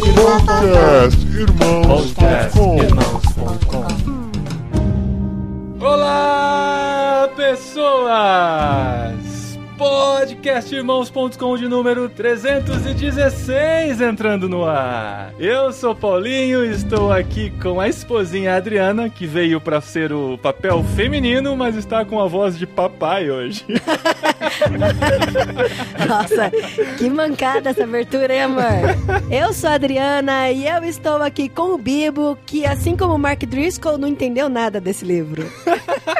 Podcast Irmãos.com Olá, pessoas! podcastirmãos.com de número 316 entrando no ar. Eu sou Paulinho estou aqui com a esposinha Adriana, que veio para ser o papel feminino, mas está com a voz de papai hoje. Nossa, que mancada essa abertura, hein, amor? Eu sou a Adriana e eu estou aqui com o Bibo, que assim como o Mark Driscoll não entendeu nada desse livro.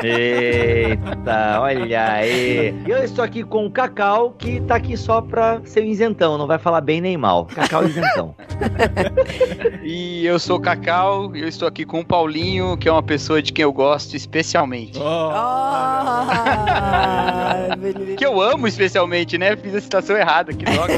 Eita, olha aí. Eu estou aqui com o Cacau, que tá aqui só pra ser um isentão, não vai falar bem nem mal. Cacau isentão. e eu sou o Cacau, e eu estou aqui com o Paulinho, que é uma pessoa de quem eu gosto especialmente. Oh. Oh. que eu amo especialmente, né? Fiz a citação errada, que droga.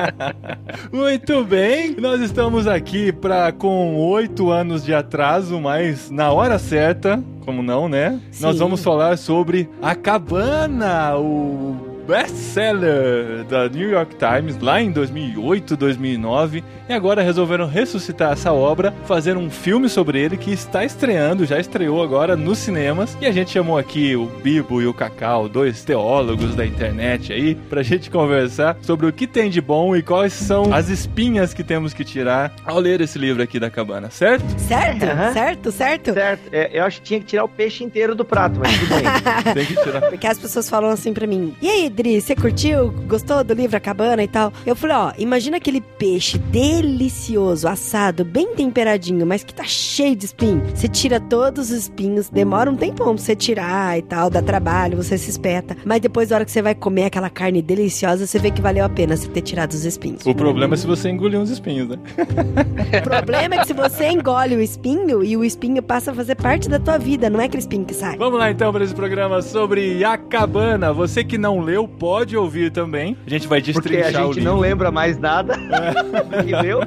Muito bem, nós estamos aqui pra, com oito anos de atraso, mas na hora certa, como não, né? Sim. Nós vamos falar sobre A Cabana, o best-seller da New York Times lá em 2008, 2009, e agora resolveram ressuscitar essa obra, fazer um filme sobre ele que está estreando, já estreou agora nos cinemas, e a gente chamou aqui o Bibo e o Cacau, dois teólogos da internet aí, pra gente conversar sobre o que tem de bom e quais são as espinhas que temos que tirar ao ler esse livro aqui da cabana, certo? Certo, uhum. certo, certo. Certo, é, eu acho que tinha que tirar o peixe inteiro do prato, mas tudo bem. tem que tirar. Porque as pessoas falam assim pra mim, e aí, Adri, você curtiu? Gostou do livro A Cabana e tal? Eu falei, ó, imagina aquele peixe delicioso, assado, bem temperadinho, mas que tá cheio de espinho. Você tira todos os espinhos, demora um tempão pra você tirar e tal, dá trabalho, você se espeta. Mas depois, da hora que você vai comer aquela carne deliciosa, você vê que valeu a pena você ter tirado os espinhos. O problema é se você engolir uns espinhos, né? o problema é que se você engole o espinho e o espinho passa a fazer parte da tua vida, não é aquele espinho que sai. Vamos lá então para esse programa sobre a cabana. Você que não leu, pode pode ouvir também. A gente vai destrinchar Porque a gente não lembra mais nada. É. Entendeu?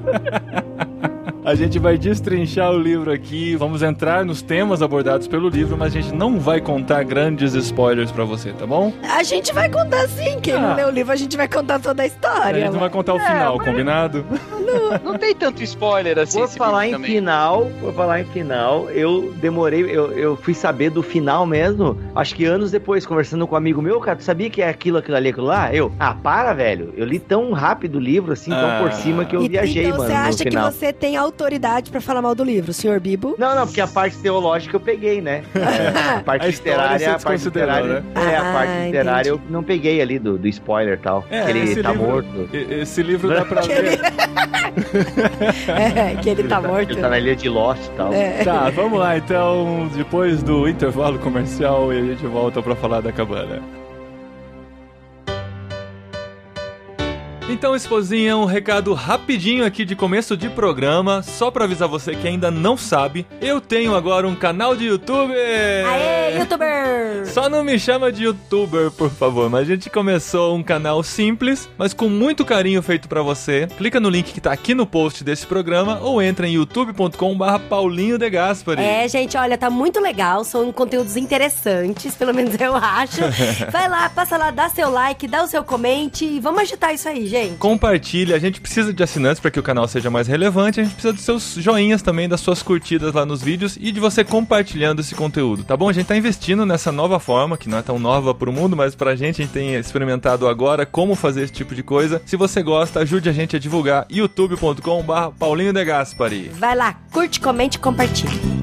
A gente vai destrinchar o livro aqui, vamos entrar nos temas abordados pelo livro, mas a gente não vai contar grandes spoilers para você, tá bom? A gente vai contar sim, quem ah. não leu o livro, a gente vai contar toda a história. A gente não vai contar o é, final, mas... combinado? Não, não tem tanto spoiler assim. Vou falar em também. final, vou falar em final, eu demorei, eu, eu fui saber do final mesmo, acho que anos depois, conversando com um amigo meu, cara, tu sabia que é aquilo, aquilo ali, aquilo lá? Eu, ah, para, velho, eu li tão rápido o livro, assim, tão ah. por cima que eu e, viajei, então, mano, Então você acha que você tem autoridade para falar mal do livro, senhor Bibo? Não, não, porque a parte teológica eu peguei, né? É, a parte a literária, a parte literária. Né? É, a parte ah, literária eu não peguei ali do, do spoiler e tal. É, que ele tá livro, morto. Esse livro dá pra ler. É, que ele, ele tá, tá, morto. Ele tá na ilha de Lost e tal. É. Tá, vamos lá então. Depois do intervalo comercial, a gente volta pra falar da cabana. Então, esposinha, um recado rapidinho aqui de começo de programa, só para avisar você que ainda não sabe, eu tenho agora um canal de YouTube. Aê, youtuber! Só não me chama de youtuber, por favor, mas a gente começou um canal simples, mas com muito carinho feito para você. Clica no link que tá aqui no post desse programa ou entra em youtube.com/barra Paulinho de Gaspari. É, gente, olha, tá muito legal, são conteúdos interessantes, pelo menos eu acho. Vai lá, passa lá, dá seu like, dá o seu comente e vamos agitar isso aí, gente gente. Compartilhe. A gente precisa de assinantes para que o canal seja mais relevante. A gente precisa dos seus joinhas também, das suas curtidas lá nos vídeos e de você compartilhando esse conteúdo, tá bom? A gente tá investindo nessa nova forma, que não é tão nova pro mundo, mas pra gente a gente tem experimentado agora como fazer esse tipo de coisa. Se você gosta, ajude a gente a divulgar youtube.com/barra Paulinho de Gaspari. Vai lá, curte, comente e compartilhe.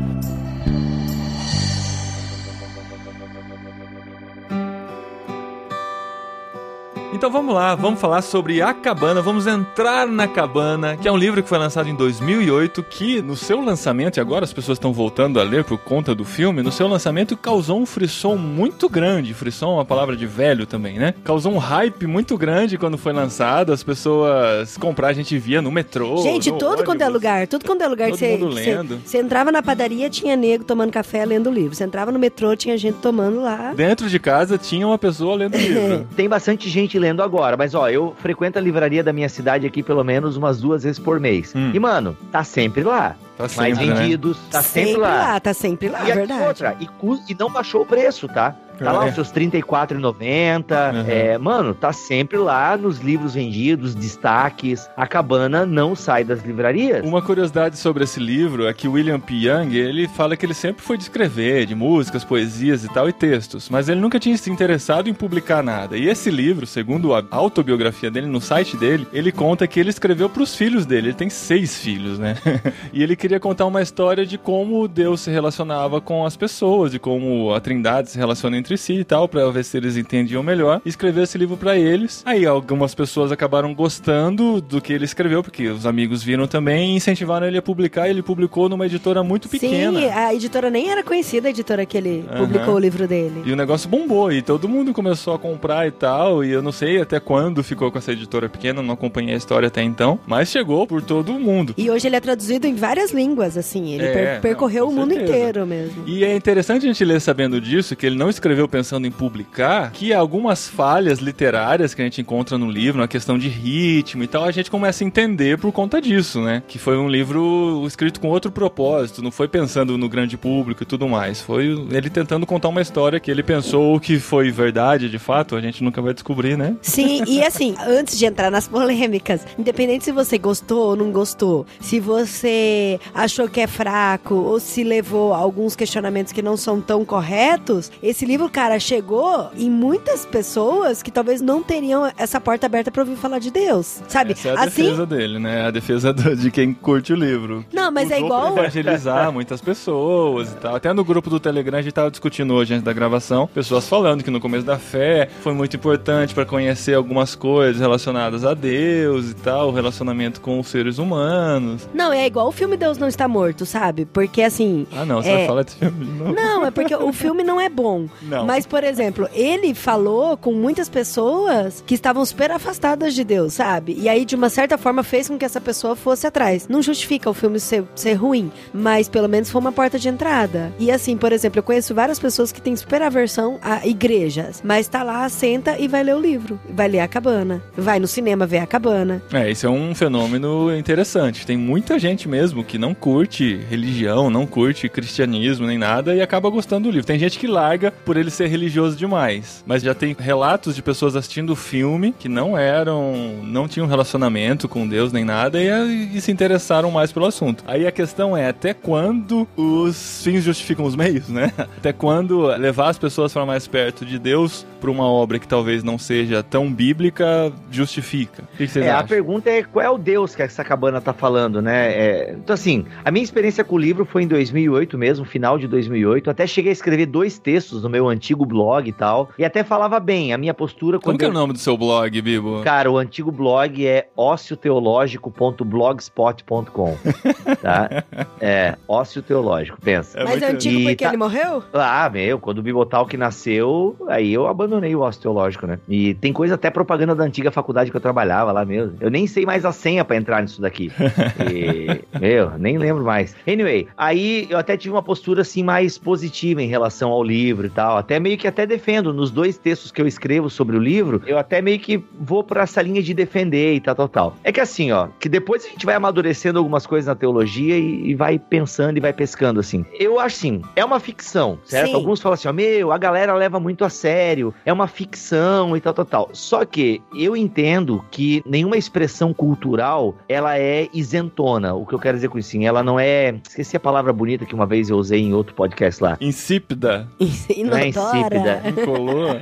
Então vamos lá, vamos falar sobre A Cabana, vamos entrar na Cabana, que é um livro que foi lançado em 2008, que no seu lançamento, e agora as pessoas estão voltando a ler por conta do filme, no seu lançamento causou um frisson muito grande. Frisson é uma palavra de velho também, né? Causou um hype muito grande quando foi lançado, as pessoas comprar, a gente via no metrô. Gente, no todo ônibus, quanto é lugar, tudo quanto é lugar todo que mundo lendo. Você entrava na padaria, tinha nego tomando café, lendo livro. Você entrava no metrô, tinha gente tomando lá. Dentro de casa tinha uma pessoa lendo livro. Tem bastante gente lendo agora, mas ó, eu frequento a livraria da minha cidade aqui pelo menos umas duas vezes por mês. Hum. E, mano, tá sempre lá. Tá sempre, mais né? vendidos, né? tá sempre, sempre lá. lá. Tá sempre lá, e verdade. Outra, e, e não baixou o preço, tá? Tá lá os seus R$34,90. Uhum. É, mano, tá sempre lá nos livros vendidos, destaques. A cabana não sai das livrarias. Uma curiosidade sobre esse livro é que o William P. Young, ele fala que ele sempre foi de escrever, de músicas, poesias e tal, e textos, mas ele nunca tinha se interessado em publicar nada. E esse livro, segundo a autobiografia dele, no site dele, ele conta que ele escreveu pros filhos dele. Ele tem seis filhos, né? e ele queria contar uma história de como Deus se relacionava com as pessoas, de como a trindade se relaciona entre si e tal, pra ver se eles entendiam melhor. E escreveu esse livro pra eles. Aí algumas pessoas acabaram gostando do que ele escreveu, porque os amigos viram também e incentivaram ele a publicar. E ele publicou numa editora muito pequena. Sim, a editora nem era conhecida, a editora que ele Aham. publicou o livro dele. E o negócio bombou e todo mundo começou a comprar e tal. E eu não sei até quando ficou com essa editora pequena, não acompanhei a história até então. Mas chegou por todo mundo. E hoje ele é traduzido em várias línguas, assim. Ele É, per- não, percorreu com o mundo certeza. inteiro mesmo. E é interessante a gente ler sabendo disso, que ele não escreveu pensando em publicar, que algumas falhas literárias que a gente encontra no livro, na questão de ritmo e tal, a gente começa a entender por conta disso, né? Que foi um livro escrito com outro propósito, não foi pensando no grande público e tudo mais. Foi ele tentando contar uma história que ele pensou que foi verdade, de fato, a gente nunca vai descobrir, né? Sim, e assim, antes de entrar nas polêmicas, independente se você gostou ou não gostou, se você achou que é fraco ou se levou a alguns questionamentos que não são tão corretos, esse livro, cara, chegou em muitas pessoas que talvez não teriam essa porta aberta pra ouvir falar de Deus, sabe? Essa é a assim, defesa dele, né? A defesa do- de quem curte o livro. Não, mas é Usou pra igual- evangelizar muitas pessoas e tal. Até no grupo do Telegram a gente tava discutindo hoje antes da gravação, pessoas falando que no começo da fé foi muito importante para conhecer algumas coisas relacionadas a Deus e tal, o relacionamento com os seres humanos. não, é igual o filme Deus Não Está Morto, sabe? Porque assim, Ah, não, você É. vai falar desse filme de novo? Não, é porque o filme não é bom. Não. Mas, por exemplo, ele falou com muitas pessoas que estavam super afastadas de Deus, sabe? E aí, de uma certa forma, fez com que essa pessoa fosse atrás. Não justifica o filme ser, ser ruim, mas pelo menos foi uma porta de entrada. E assim, por exemplo, eu conheço várias pessoas que têm super aversão a igrejas, mas tá lá, senta e vai ler o livro. Vai ler a cabana. Vai no cinema ver a cabana. É, isso é um fenômeno interessante. Tem muita gente mesmo que não curte religião, não curte cristianismo nem nada e acaba gostando do livro. Tem gente que larga por ele ser religioso demais. Mas já tem relatos de pessoas assistindo o filme que não eram, não tinham relacionamento com Deus nem nada e, e se interessaram mais pelo assunto. Aí a questão é até quando os fins justificam os meios, né? Até quando levar as pessoas para mais perto de Deus por uma obra que talvez não seja tão bíblica justifica. O que vocês É, a acham? pergunta é qual é o Deus que essa cabana tá falando, né? É, então, assim, a minha experiência com o livro foi em 2008 mesmo, final de 2008. Até cheguei a escrever dois textos no meu antigo blog e tal. E até falava bem, a minha postura Como quando que é eu- o nome do seu blog, Bibo? Cara, o antigo blog é ocioteológico.blogspot.com, tá? É, ócio teológico, pensa. É mas é antigo porque tá- ele morreu? Ah, meu, quando o Bibotalk nasceu, aí eu abandonei o ócio teológico, né? E tem coisa até propaganda da antiga faculdade que eu trabalhava lá mesmo. Eu nem sei mais a senha pra entrar nisso daqui. E, meu, nem lembro mais. Anyway, aí eu até tive uma postura assim mais positiva em relação ao livro e tal. Até meio que até defendo nos dois textos que eu escrevo sobre o livro, eu até meio que vou por essa linha de defender e tal, tal, tal. É que assim, ó, que depois a gente vai amadurecendo algumas coisas na teologia e, e vai pensando e vai pescando assim. Eu acho assim, é uma ficção, certo? Sim. Alguns falam assim, ó, meu, a galera leva muito a sério, é uma ficção e tal, tal, tal. Só que eu entendo que nenhuma expressão cultural, ela é isentona. O que eu quero dizer com isso, assim, ela não é... Esqueci a palavra bonita que uma vez eu usei em outro podcast lá. Insípida. Não é. Insípida. Colou.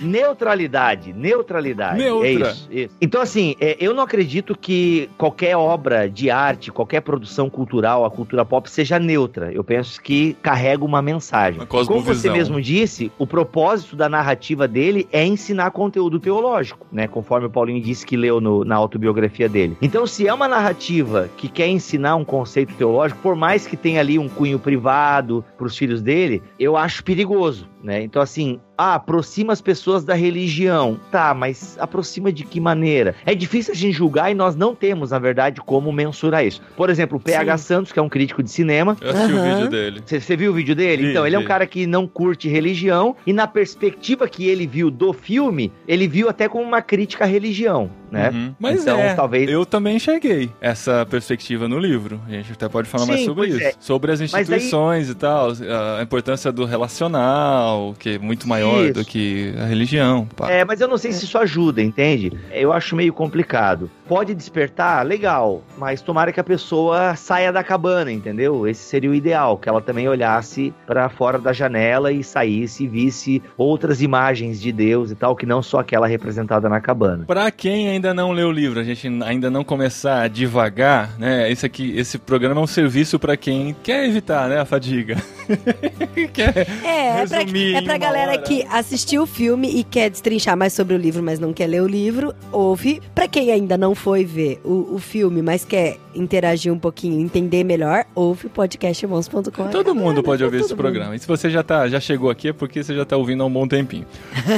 Neutralidade, neutralidade. Neutra. É isso, isso. Então, assim, é, eu não acredito que qualquer obra de arte, qualquer produção cultural, a cultura pop, seja neutra. Eu penso que carrega uma mensagem. Uma Como você mesmo disse, o propósito da narrativa dele é ensinar conteúdo teológico, né? Conforme o Paulinho disse que leu no- na autobiografia dele. Então, se é uma narrativa que quer ensinar um conceito teológico, por mais que tenha ali um cunho privado para os filhos dele, eu acho perigoso, né? Então, assim, ah, aproxima as pessoas da religião. Tá, mas aproxima de que maneira? É difícil a gente julgar e nós não temos, na verdade, como mensurar isso. Por exemplo, o PH Sim. Santos, que é um crítico de cinema. Eu assisti o Aham. vídeo dele. Você viu o vídeo dele? Vi, então, ele é um vi. cara que não curte religião e na perspectiva que ele viu do filme, ele viu até como uma crítica à religião, né? Uhum. Mas então, é, talvez eu também enxerguei essa perspectiva no livro. A gente até pode falar mais Sim, sobre pois isso. é. Sobre as Mas aí- instituições e tal, a importância do relacional, que é muito maior Isso. do que a religião. pá. É, mas eu não sei se isso ajuda, entende? Eu acho meio complicado. Pode despertar, legal, mas tomara que a pessoa saia da cabana, entendeu? Esse seria o ideal, que ela também olhasse pra fora da janela e saísse e visse outras imagens de Deus e tal, que não só aquela representada na cabana. Pra quem ainda não leu o livro, a gente ainda não começar devagar, né? Esse aqui, esse programa é um serviço pra quem quer evitar, né, a fadiga. quer É, é pra, é pra galera hora. que assistiu o filme e quer destrinchar mais sobre o livro, mas não quer ler o livro, ouve. Pra quem ainda não foi ver o, o filme, mas quer interagir um pouquinho, entender melhor, ouve o podcastirmãos.com. Todo mundo pode ouvir esse mundo. programa. E se você já, tá, já chegou aqui é porque você já tá ouvindo há um bom tempinho.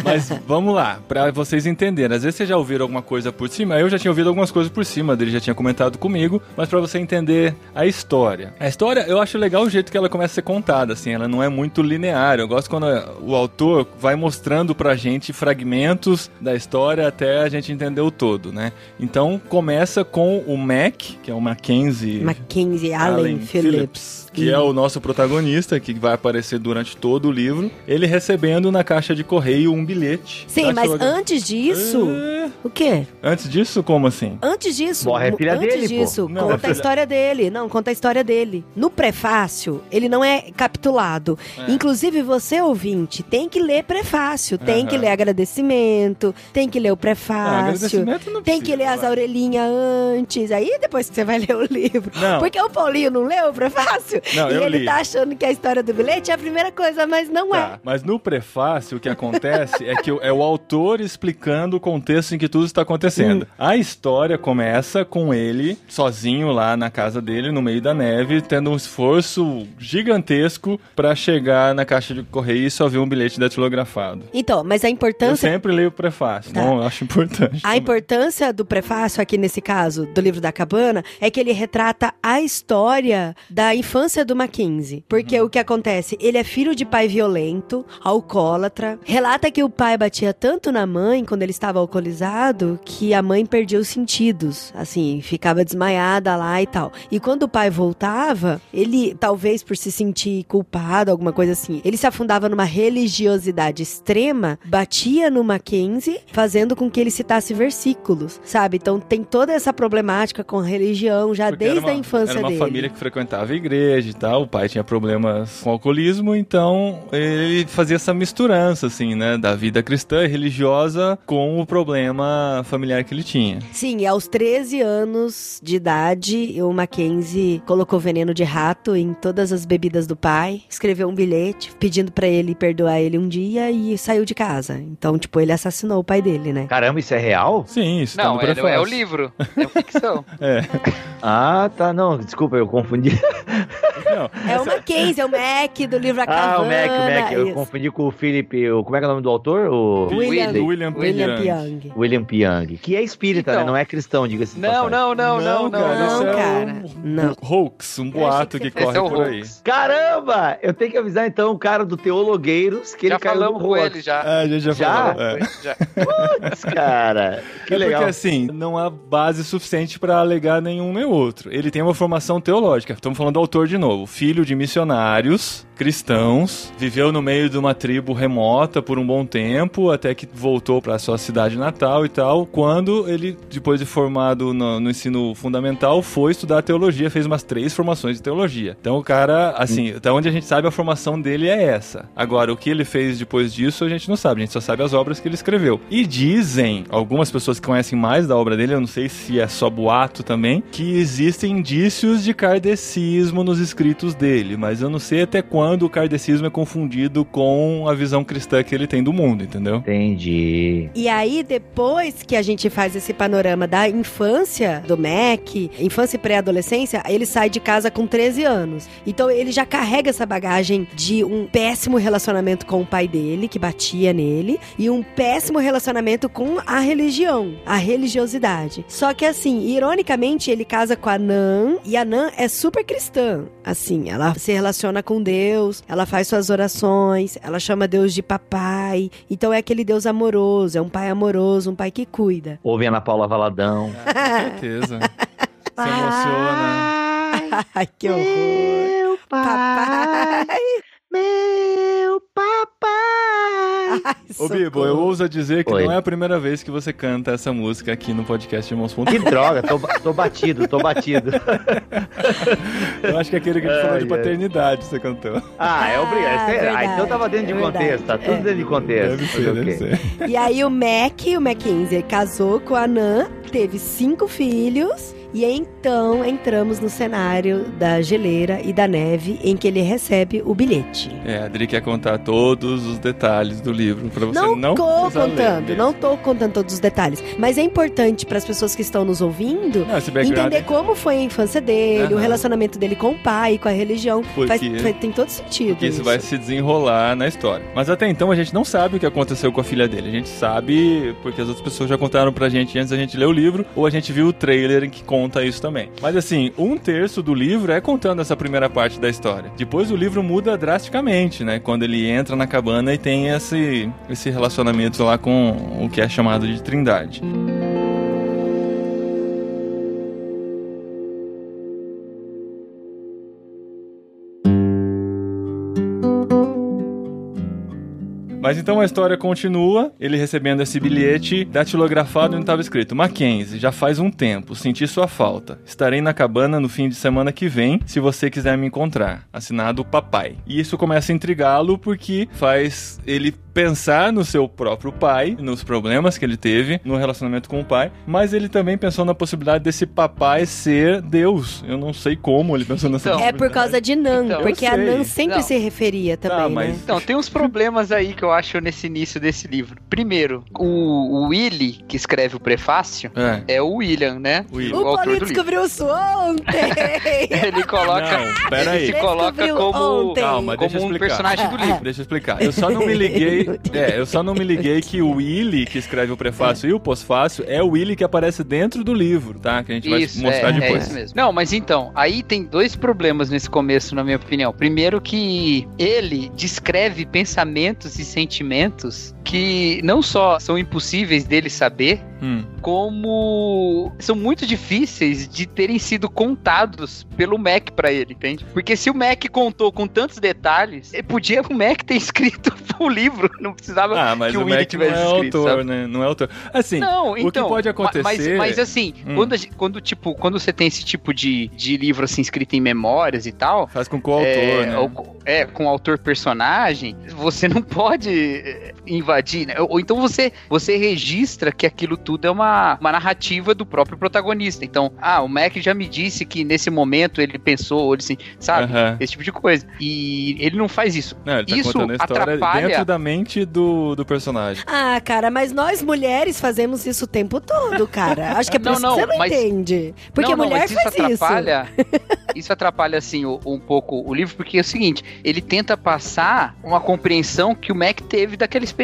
Mas vamos lá, pra vocês entenderem. Às vezes vocês já ouviram alguma coisa por cima, eu já tinha ouvido algumas coisas por cima, dele já tinha comentado comigo, mas pra você entender a história. A história, eu acho legal o jeito que ela começa a ser contada, assim, ela não é muito linear. Eu gosto quando o autor vai mostrando pra gente fragmentos da história até a gente entender o todo, né? Então começa com o Mac, que é o Mackenzie Mackenzie Allen, Phillips. que é o nosso protagonista, que vai aparecer durante todo o livro, ele recebendo na caixa de correio um bilhete. Sim, mas sua- antes disso. É, O quê? Antes disso, como assim? Antes disso, Morre a filha antes dele, pô. disso, Não, a conta a história dele. Não, conta a história dele. No prefácio, ele não é capitulado. É. Inclusive, você, ouvinte, tem que ler prefácio, tem que Aham. ler agradecimento, tem que ler o Não, prefácio. agradecimento não Tem que ler as orelhinhas antes, aí depois que você vai ler o livro. Não. Porque o Paulinho não leu o prefácio Não, e ele li. tá achando que a história do bilhete é a primeira coisa, mas não Tá, é. mas no prefácio o que acontece é que é o autor explicando o contexto em que tudo está acontecendo. A história começa com ele sozinho lá na casa dele, no meio da neve, tendo um esforço gigantesco pra chegar na caixa de correio e só ver um bilhete datilografado. Então, mas a Eu importância sempre leio o prefácio, Tá. não, eu acho importante. A importância do prefácio aqui nesse caso do livro da cabana é que ele retrata a história da infância do Mackenzie. Porque Uhum. o que acontece? Ele é filho de pai violento, alcoólatra. Relata que o pai batia tanto na mãe quando ele estava alcoolizado que a mãe perdia os sentidos. Assim, ficava desmaiada lá e tal. E quando o pai voltava, ele, talvez por se sentir culpado, alguma coisa assim, ele se afundava numa religiosidade extrema, batia no Mackenzie, fazendo com que ele citasse versículos, sabe? Então tem toda essa problemática com a religião já Porque desde uma- a infância Era uma dele. família que frequentava a igreja e tal, o pai tinha problemas com alcoolismo, então ele fazia essa misturança, assim, né, da vida cristã e religiosa com o problema familiar que ele tinha. Sim, e aos 13 anos de idade, o Mackenzie colocou veneno de rato em todas as bebidas do pai, escreveu um bilhete pedindo pra ele perdoar ele um dia e saiu de casa. Então, tipo, ele assassinou o pai dele, né? Caramba, isso é real? Sim, isso tá Não, no é, é o livro. É ficção. É. Ah, tá, não, desculpa, eu confundi. Não, É o Mackenzie, é o Mac do livro A Ah, o Mac, o Mac, eu isso. confundi com o Philip, o, como é que é o nome do autor? O William, William, William. Young. William Piang, que é espírita, Então. né? Não é cristão, diga-se. Não, não, não, não, não. cara, não, é cara, um, não. um hoax, um boato que, que corre é por aí. hoax. Caramba! Eu tenho que avisar então o cara do Teologueiros que Já ele falamos com ele, já. Ah, a gente já, Já? falou. É. Já. Putz, cara, que é legal. porque assim, não há base suficiente pra alegar nenhum nem outro. Ele tem uma formação teológica. Estamos falando do autor de novo. Filho de missionários cristãos, viveu no meio de uma tribo remota por um bom tempo, até que voltou pra sua cidade natal e tal. Quando ele, depois de formado no, no ensino fundamental, foi estudar teologia, fez umas três formações de teologia. Então o cara, assim, até onde a gente sabe, a formação dele é essa. Agora, o que ele fez depois disso, a gente não sabe. A gente só sabe as obras que ele escreveu. E dizem, algumas pessoas que conhecem mais da obra dele, eu não sei se é só boato também, que existem indícios de kardecismo nos escritos dele, mas eu não sei até quando quando o kardecismo é confundido com a visão cristã que ele tem do mundo, entendeu? Entendi. E aí, depois que a gente faz esse panorama da infância do Mac, infância e pré-adolescência, ele sai de casa com 13 anos. Então ele já carrega essa bagagem de um péssimo relacionamento com o pai dele, que batia nele, e um péssimo relacionamento com a religião, a religiosidade. Só que assim, ironicamente, ele casa com a Nan, e a Nan é super cristã. Assim, ela se relaciona com Deus, ela faz suas orações, ela chama Deus de papai. Então é aquele Deus amoroso, é um pai amoroso, um pai que cuida. Ouve Ana Paula Valadão. Com certeza. Se emociona. Ai, que horror. Meu Papai. Meu papai. Ai, Ô, Bibo, eu ouso dizer que Oi. não é a primeira vez que você canta essa música aqui no podcast Irmãos.com. Que droga, tô, tô batido, tô batido. Eu acho que é aquele que a gente falou de paternidade você cantou. Ah, é obrigado. Ah, Cê- Ah, verdade, então tava dentro é de verdade. contexto, tá tudo É. dentro de contexto. Deve ser, deve ser. E aí o Mac, o Mackenzie, casou com a Nan, teve cinco filhos. E então entramos no cenário da geleira e da neve, em que ele recebe o bilhete. É, a Adri quer contar todos os detalhes do livro pra você Não, não, tô contando, não tô contando todos os detalhes. Mas é importante para as pessoas que estão nos ouvindo Não, entender como foi a infância dele, o relacionamento dele com o pai, com a religião. Porque- Faz- faz- tem todo sentido. Porque isso vai se desenrolar na história. Mas até então a gente não sabe o que aconteceu com a filha dele. A gente sabe porque as outras pessoas já contaram pra gente antes da gente ler o livro, ou a gente viu o trailer em que conta isso também. Mas assim, um terço do livro é contando essa primeira parte da história. Depois o livro muda drasticamente, né? Quando ele entra na cabana e tem esse, esse relacionamento lá com o que é chamado de trindade. Mas então a história continua, ele recebendo esse bilhete datilografado onde estava escrito Mackenzie, já faz um tempo, senti sua falta. Estarei na cabana no fim de semana que vem, se você quiser me encontrar. Assinado Papai. E isso começa a intrigá-lo porque faz ele pensar no seu próprio pai, nos problemas que ele teve no relacionamento com o pai, mas ele também pensou na possibilidade desse papai ser Deus. Eu não sei como ele pensou nessa Então. É por causa de Nan, Então, porque a. Nan sempre Não. se referia também, Tá, né? mas- Então, tem uns problemas aí que eu acho nesse início desse livro. Primeiro, o, o Willy, que escreve o prefácio, É. é o William, né? Will. O autor Paulinho descobriu isso ontem! Ele coloca. Não, pera aí. Ele se coloca Descobriu como, ontem. Calma, deixa eu como um explicar. personagem do livro. Deixa eu explicar. Eu só não me liguei. É, eu só não me liguei que o Willy, que escreve o prefácio e o pós-fácio, é o Willy que aparece dentro do livro, tá? Que a gente Isso, vai mostrar é, depois. é isso mesmo. Não, mas então, aí tem dois problemas nesse começo, na minha opinião. Primeiro que ele descreve pensamentos e sentimentos que não só são impossíveis dele saber, Hum. como são muito difíceis de terem sido contados pelo Mac pra ele, entende? Porque se o Mac contou com tantos detalhes, ele podia o Mac ter escrito o livro, não precisava Ah, mas que o o Mac não tivesse é escrito, autor, sabe? né? Não é autor. Assim, Não, que então. pode acontecer- Mas, mas assim, Hum. quando, quando, tipo, quando você tem esse tipo de, de livro assim escrito em memórias e tal. faz com que o autor, é, né? ou é, com autor personagem, você não pode é, invadir, né? Ou, então você, você registra que aquilo tudo é uma, uma narrativa do próprio protagonista. Então, ah, o Mac já me disse que nesse momento ele pensou, ou ele assim, sabe? Esse tipo de coisa. E ele não faz isso. Não, ele tá isso contando a história atrapalha- dentro da mente do, do personagem. Ah, cara, mas nós mulheres fazemos isso o tempo todo, cara. Acho que é por Não, isso não, que você não mas- entende. Porque não, não, mulher mas isso faz isso. atrapalha, isso atrapalha assim o- um pouco o livro porque é o seguinte, ele tenta passar uma compreensão que o Mac teve daquela experiência.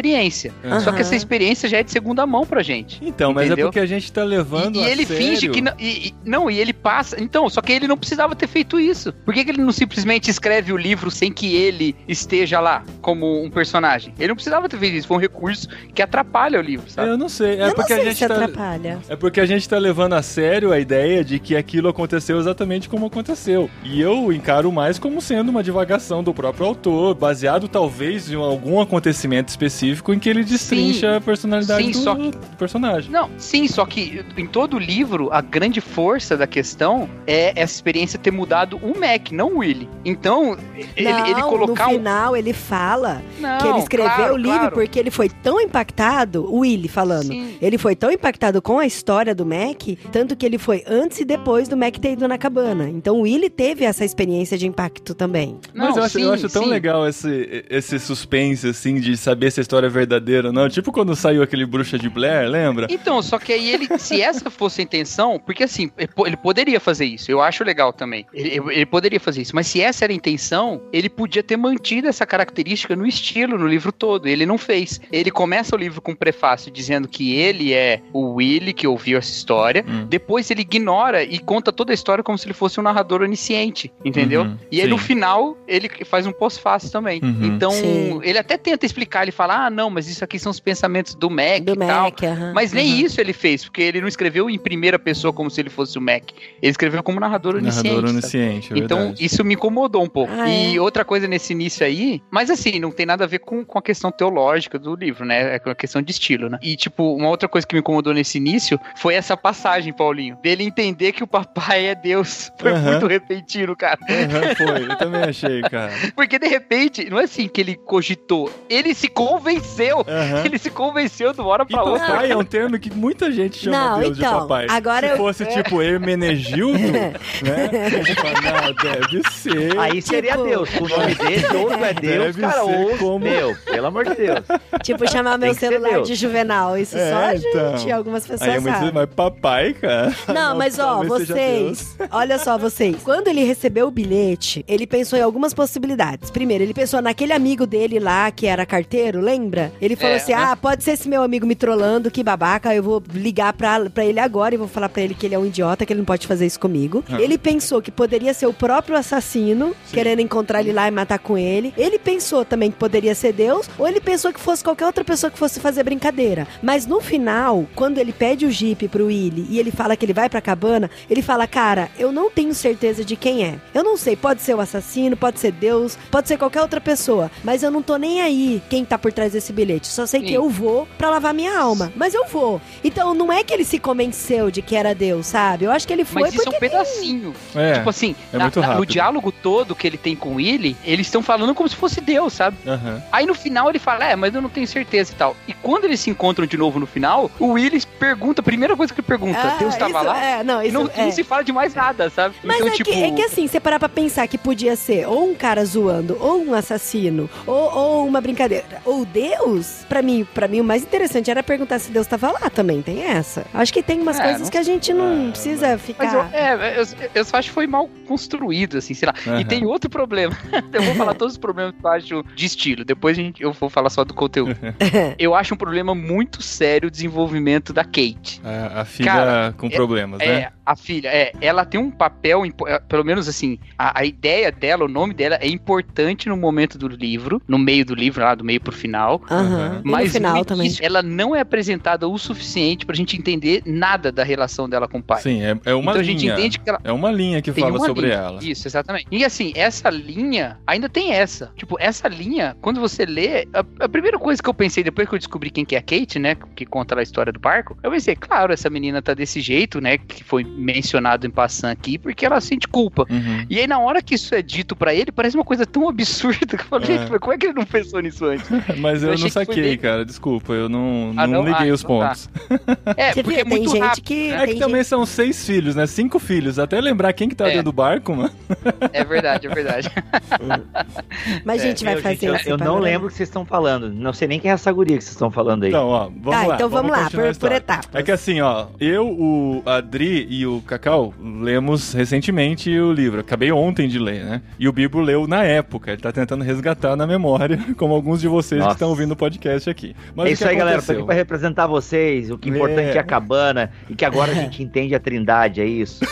Aham. Só que essa experiência já é de segunda mão pra gente. Então, mas Entendeu? é porque a gente tá levando E, e a ele sério. finge que não. E, e- não, e ele passa. Então, só que ele não precisava ter feito isso. Por que, que ele não simplesmente escreve o livro sem que ele esteja lá como um personagem? Ele não precisava ter feito isso. Foi um recurso que atrapalha o livro, sabe? Eu não sei, é Eu não porque sei a gente se tá... atrapalha. É porque a gente tá levando a sério a ideia de que aquilo aconteceu exatamente como aconteceu. E eu encaro mais como sendo uma divagação do próprio autor, baseado talvez em algum acontecimento específico em que ele destrincha Sim. a personalidade Sim, do, só do personagem. Não, sim, só que em todo o livro, a grande força da questão é essa experiência ter mudado o Mac, não o Willy. Então, ele, não, ele colocar no um. final ele fala Não, que ele escreveu claro, o livro claro. porque ele foi tão impactado, o Willy falando, Sim. ele foi tão impactado com a história do Mac, tanto que ele foi antes e depois do Mac ter ido na cabana. Então o Willy teve essa experiência de impacto também. Mas Não, eu acho, eu acho tão sim. legal esse, esse suspense, assim, de saber se a história é verdadeira não. Tipo quando saiu aquele Bruxa de Blair, lembra? Então, só que aí ele, se essa fosse a intenção, porque assim, ele po- ele poderia fazer isso, eu acho legal também. Ele, ele poderia fazer isso, mas se essa era a intenção, ele podia ter mantido essa característica no estilo, no livro todo. Ele não fez. Ele começa o livro com um prefácio dizendo que ele é o Willy que ouviu essa história. Hum. Depois ele ignora e conta toda a história como se ele fosse um narrador onisciente, entendeu? Uhum, E aí no sim. final ele faz um pós-fácil também. Uhum. Então Sim. ele até tenta explicar, ele fala: ah, não, mas isso aqui são os pensamentos do Mac Do e tal. Mac, aham. Mas nem Uhum. isso ele fez, porque ele não escreveu em primeira pessoa como se ele fosse o Mac. Ele escreveu como narrador onisciente. Narrador onisciente, é Então, verdade. isso me incomodou um pouco. Ah, e é? outra coisa nesse início aí, mas assim, não tem nada a ver com, com a questão teológica do livro, né? É com a questão de estilo, né? E, tipo, uma outra coisa que me incomodou nesse início foi essa passagem, Paulinho, dele entender que o papai é Deus. Foi muito repentino, cara. Foi, eu também achei, cara. Porque de repente, não é assim que ele cogitou, ele se convenceu. Aham. Ele se convenceu de uma hora E pra outra. papai é um termo que muita gente chama Não, Deus então, de papai. agora Se eu- fosse tipo Hermenegildo, né? Fala, não, deve ser. Aí seria Tipo- Deus. O nome dele, outro é Deus, Deve cara. ser Ou, como- Meu, pelo amor de Deus. Tipo, chamar meu celular de juvenal. Isso É, só a gente, então. algumas pessoas Aí é sabem. mas papai, cara. Não, mas ó, vocês, olha só vocês. Quando ele recebeu o bilhete, ele pensou em algumas possibilidades. Primeiro, ele pensou naquele amigo dele lá que era carteiro, lembra? Ele falou É, assim: né? "Ah, pode ser esse meu amigo me trollando, que babaca, eu vou ligar pra, pra ele agora e vou falar pra ele que ele é um idiota, que ele não pode fazer isso comigo". Ah. Ele pensou que poderia ser o próprio assassino, querendo encontrar ele lá e matar com ele. Ele pensou também que poderia ser Deus, ou ele pensou que fosse qualquer outra pessoa que fosse fazer brincadeira. Mas no final, quando ele pede o Jeep pro Willy e ele fala que ele vai pra cabana, ele fala: Cara, eu não tenho certeza de quem é. Eu não sei, pode ser o assassino, pode ser Deus, pode ser qualquer outra pessoa. Mas eu não tô nem aí quem tá por trás desse bilhete. Só sei que Sim. eu vou pra lavar minha alma. Mas eu vou. Então não é que ele se convenceu de que era Deus, sabe? Eu acho que ele foi Mas isso é porque. um pedacinho. É, tipo assim, é na- muito na- no diálogo todo que ele tem com o Willy, eles estão falando como se fosse Deus, sabe? Aham. Aí no final ele fala, é, mas eu não tenho certeza e tal. E quando eles se encontram de novo no final, o Willis pergunta, a primeira coisa que ele pergunta, Ah, Deus tava isso- lá? É, não, E isso não, é. não se fala de mais nada, sabe? Mas então, é, tipo. que, é que assim, você parar pra pensar que podia ser ou um cara zoando, ou um assassino, ou, ou uma brincadeira, ou Deus, pra mim, pra mim o mais interessante era perguntar se Deus tava lá também, tem essa. Acho que tem umas É, coisas não- que a gente não Ah, precisa Mas eu, ficar... é, eu, eu só acho que foi mal construído, assim, sei lá. Aham. E tem outro problema. eu vou falar todos os problemas que eu acho de estilo. Depois a gente, eu vou falar só do conteúdo. eu acho um problema muito sério o desenvolvimento da Kate. A, a filha Cara, com é- problemas, É, né? a filha, é, ela tem um papel, é, pelo menos assim, a, a ideia dela, o nome dela é importante no momento do livro, no meio do livro, lá do meio pro final. E no Mas final também. ela não é apresentada o suficiente pra gente entender nada da relação dela com o pai. Sim, é, é uma então a linha. gente entende que ela É uma linha que tem fala uma sobre linha. ela. Isso, exatamente. E assim, essa linha, ainda tem essa. Tipo, essa linha, quando você lê, a, a primeira coisa que eu pensei, depois que eu descobri quem que é a Kate, né, que conta lá a história do barco, eu pensei, claro, essa menina tá desse jeito, né, que foi mencionado em passant aqui, porque ela sente culpa. Uhum. E aí, na hora que isso é dito pra ele, parece uma coisa tão absurda que eu falei, É. gente, mas como é que ele não pensou nisso antes? Mas eu, Eu não saquei, bem- cara. Desculpa, eu não, Ah, não não? liguei Ah, os então tá. pontos. É, Você porque viu, é muito tem gente rápido. que... É que também gente... são seis filhos, né? Cinco filhos. Até lembrar quem que tá É. dentro do barco, mano. É verdade, é verdade. Mas a gente vai Meu, fazer gente, eu, esse eu não lembro o que vocês estão falando. Não sei nem quem é essa guria que vocês estão falando aí. Então, ó, vamos Tá, lá. então vamos lá, continuar a por- por etapas. É que assim, ó, eu, o Adri e o Cacau lemos recentemente o livro. Acabei ontem de ler, né? E o Bibo leu na época. Ele tá tentando resgatar na memória, como alguns de vocês Nossa. Estão ouvindo o podcast aqui. Mas é isso aí, galera. Tô aconteceu? aqui pra representar vocês. O que é importante É. é a cabana e que agora a gente entende a trindade, é isso.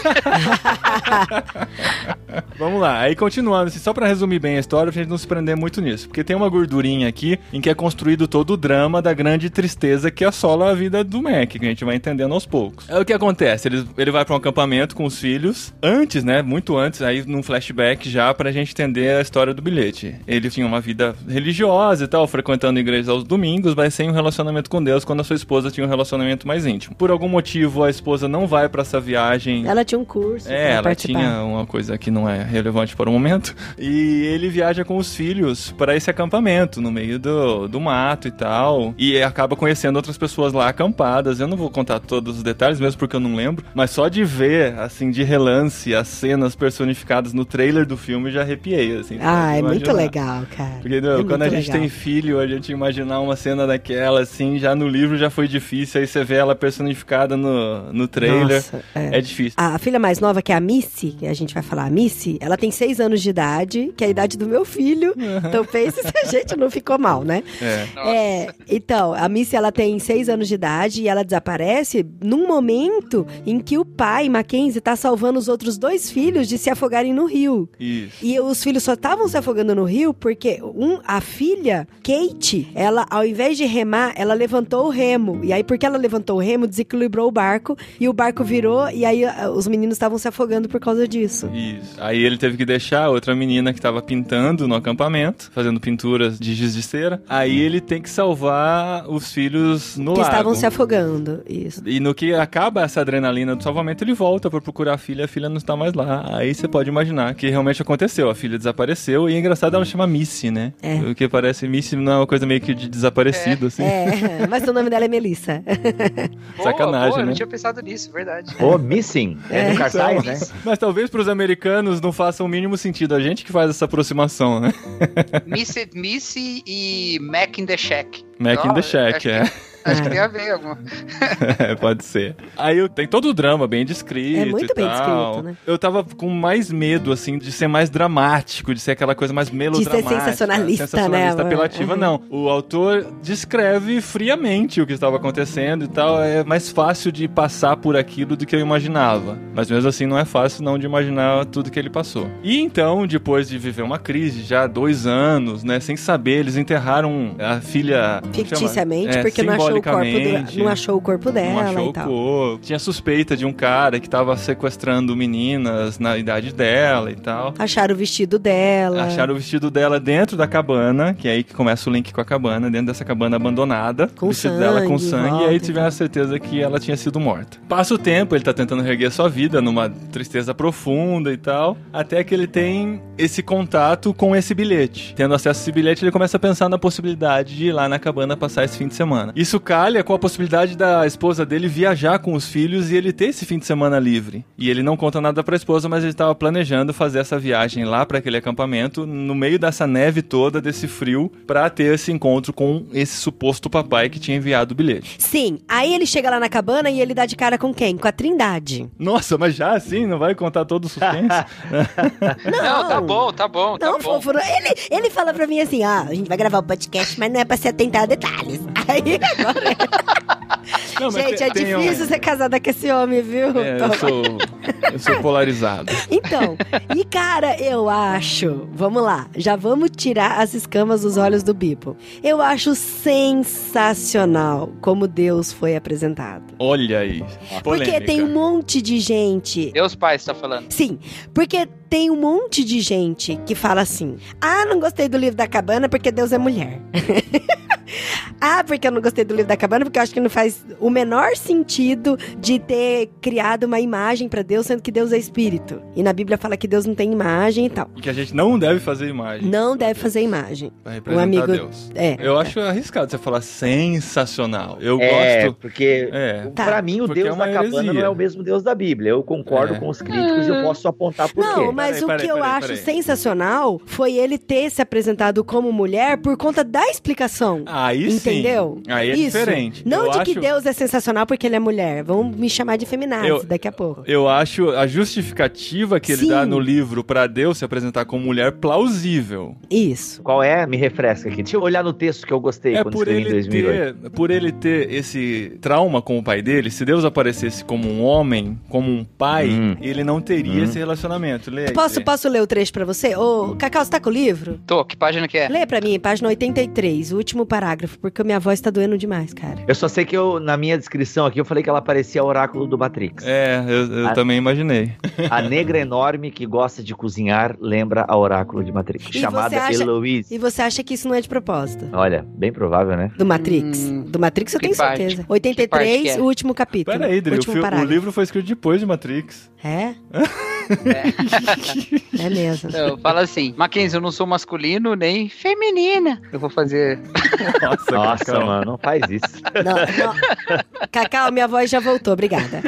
Vamos lá, aí continuando, assim, só pra resumir bem a história, pra gente não se prender muito nisso. Porque tem uma gordurinha aqui em que é construído todo o drama da grande tristeza que assola a vida do Mac, que a gente vai entendendo aos poucos. Aí o que acontece? Ele, ele vai pra um acampamento com os filhos, antes, né? Muito antes, aí num flashback já pra gente entender a história do bilhete. Ele tinha uma vida religiosa e tal, frequentando igrejas aos domingos, mas sem um relacionamento com Deus quando a sua esposa tinha um relacionamento mais íntimo. Por algum motivo, a esposa não vai pra essa viagem. Ela tinha um curso É, ela participar. tinha uma coisa que não é relevante para o momento. E ele viaja com os filhos para esse acampamento, no meio do, do mato e tal. E acaba conhecendo outras pessoas lá acampadas. Eu não vou contar todos os detalhes, mesmo porque eu não lembro. Mas só de ver, assim, de relance, as cenas personificadas no trailer do filme, já arrepiei, assim. Ah, é muito legal, cara. Porque é quando a gente legal. tem filho, a gente imaginar uma cena daquela, assim, já no livro já foi difícil, aí você vê ela personificada no, no trailer. Nossa, é. é difícil. A filha mais nova, que é a Missy, que a gente vai falar, a Missy, ela tem seis anos de idade, que é a idade do meu filho. Então pense se a gente não ficou mal, né? É. é. Então, a Missy, ela tem seis anos de idade e ela desaparece num momento em que o pai, Mackenzie, tá salvando os outros dois filhos de se afogarem no rio. Isso. E os filhos só estavam se afogando no rio porque um, a filha, Kate, ela, ao invés de remar, ela levantou o remo. E aí, porque ela levantou o remo, desequilibrou o barco e o barco virou e aí os meninos estavam se afogando por causa disso. Isso. Aí ele teve que deixar outra menina que estava pintando no acampamento, fazendo pinturas de giz de cera. Aí ele tem que salvar os filhos no que lago. Que estavam se afogando, isso. E no que acaba essa adrenalina do salvamento, ele volta para procurar a filha, a filha não está mais lá. Aí você pode imaginar que realmente aconteceu. A filha desapareceu e é engraçado ela chama Missy, né? É. O que parece Missy não é uma coisa meio que de desaparecido, é. assim. É, mas o nome dela é Melissa. Sacanagem, boa, né? Eu não tinha pensado nisso, verdade. Ô, oh, Missing. É, é do cartaz, então, né? Mas talvez para os americanos não faça o mínimo sentido. A gente que faz essa aproximação, né? Missy, Missy e Mac in the Shack. Mac in the Shack, é. Que... Acho que tem a ver alguma. é, pode ser. Aí tem todo o drama bem descrito. É muito bem tal. descrito, né? Eu tava com mais medo, assim, de ser mais dramático, de ser aquela coisa mais melodramática. De ser sensacionalista, sensacionalista né? apelativa, uhum. não. O autor descreve friamente o que estava acontecendo e tal. É mais fácil de passar por aquilo do que eu imaginava. Mas mesmo assim, não é fácil não de imaginar tudo que ele passou. E então, depois de viver uma crise, já dois anos, né, sem saber, eles enterraram a filha... Ficticiamente, é, porque não achou não achou o corpo dela não achou e tal. O corpo. Tinha suspeita de um cara que tava sequestrando meninas na idade dela e tal. Acharam o vestido dela. Acharam o vestido dela dentro da cabana, que é aí que começa o link com a cabana, dentro dessa cabana abandonada. Com o vestido sangue, dela com sangue, e aí tiveram a certeza que ela tinha sido morta. Passa o tempo, ele tá tentando reerguer sua vida numa tristeza profunda e tal, até que ele tem esse contato com esse bilhete. Tendo acesso a esse bilhete, ele começa a pensar na possibilidade de ir lá na cabana passar esse fim de semana. Isso calha com a possibilidade da esposa dele viajar com os filhos e ele ter esse fim de semana livre. E ele não conta nada pra esposa, mas ele estava planejando fazer essa viagem lá para aquele acampamento, no meio dessa neve toda, desse frio, para ter esse encontro com esse suposto papai que tinha enviado o bilhete. Sim, aí ele chega lá na cabana e ele dá de cara com quem? Com a Trindade. Nossa, mas já assim, não vai contar todo o suspense? não. não, tá bom, tá bom, tá não, bom. Fofo, ele, ele fala pra mim assim, ah, a gente vai gravar o podcast, mas não é pra se atentar a detalhes. Aí agora... Não, Gente, é difícil um... ser casada com esse homem, viu? É, eu sou, eu sou polarizado. Então, e cara, eu acho. Vamos lá, já vamos tirar as escamas dos olhos do Bipo. Eu acho sensacional como Deus foi apresentado. Olha aí. Polêmica. Porque tem um monte de gente. Deus Pai está falando. Sim, porque tem um monte de gente que fala assim: ah, não gostei do livro da cabana porque Deus é mulher. ah, porque eu não gostei do livro da cabana, porque eu acho que não faz o menor sentido de ter criado uma imagem para Deus, sendo que Deus é espírito. E na Bíblia fala que Deus não tem imagem e tal. E que a gente não deve fazer imagem. Não deve fazer imagem. Pra representar um amigo... Deus. É. Eu acho arriscado você falar sensacional. Eu é, gosto. Porque, é. tá. pra mim, o porque Deus é da cabana heresia. não é o mesmo Deus da Bíblia. Eu concordo é. com os críticos e eu posso apontar por não, quê. mas peraí, o peraí, que eu peraí, acho sensacional foi ele ter se apresentado como mulher por conta da explicação. Aí sim. Entendeu? Aí é Isso. diferente. Não eu de acho... que Deus é sensacional porque ele é mulher. Vão me chamar de feminazi eu, daqui a pouco. Eu acho a justificativa que ele Sim. dá no livro para Deus se apresentar como mulher plausível. Isso. Qual é? Me refresca aqui. Deixa eu olhar no texto que eu gostei é quando por escrevi ele em 2008. Ter, por ele ter esse trauma com o pai dele, se Deus aparecesse como um homem, como um pai, hum. ele não teria hum. esse relacionamento. Lê aí, posso, posso ler o trecho para você? Ô, Cacau, você tá com o livro? Tô. Que página que é? Lê pra mim, página 83, o último parágrafo, porque minha voz tá doendo demais, cara. Eu só sei que eu, na minha descrição aqui, eu falei que ela parecia oráculo do Matrix. É, eu, eu a, também imaginei. A negra enorme que gosta de cozinhar lembra a oráculo de Matrix, e chamada acha, Eloise. E você acha que isso não é de propósito? Olha, bem provável, né? Do Matrix. Hum, do Matrix eu tenho parte? certeza. 83, é? o último capítulo. Peraí, Dri, o, o livro foi escrito depois de Matrix. É? É, é mesmo. Então, fala assim, Mackenzie, eu não sou masculino nem feminina. Eu vou fazer. Nossa, Nossa Cacau. mano, não faz isso. Não, não. Cacau, minha voz já voltou, obrigada.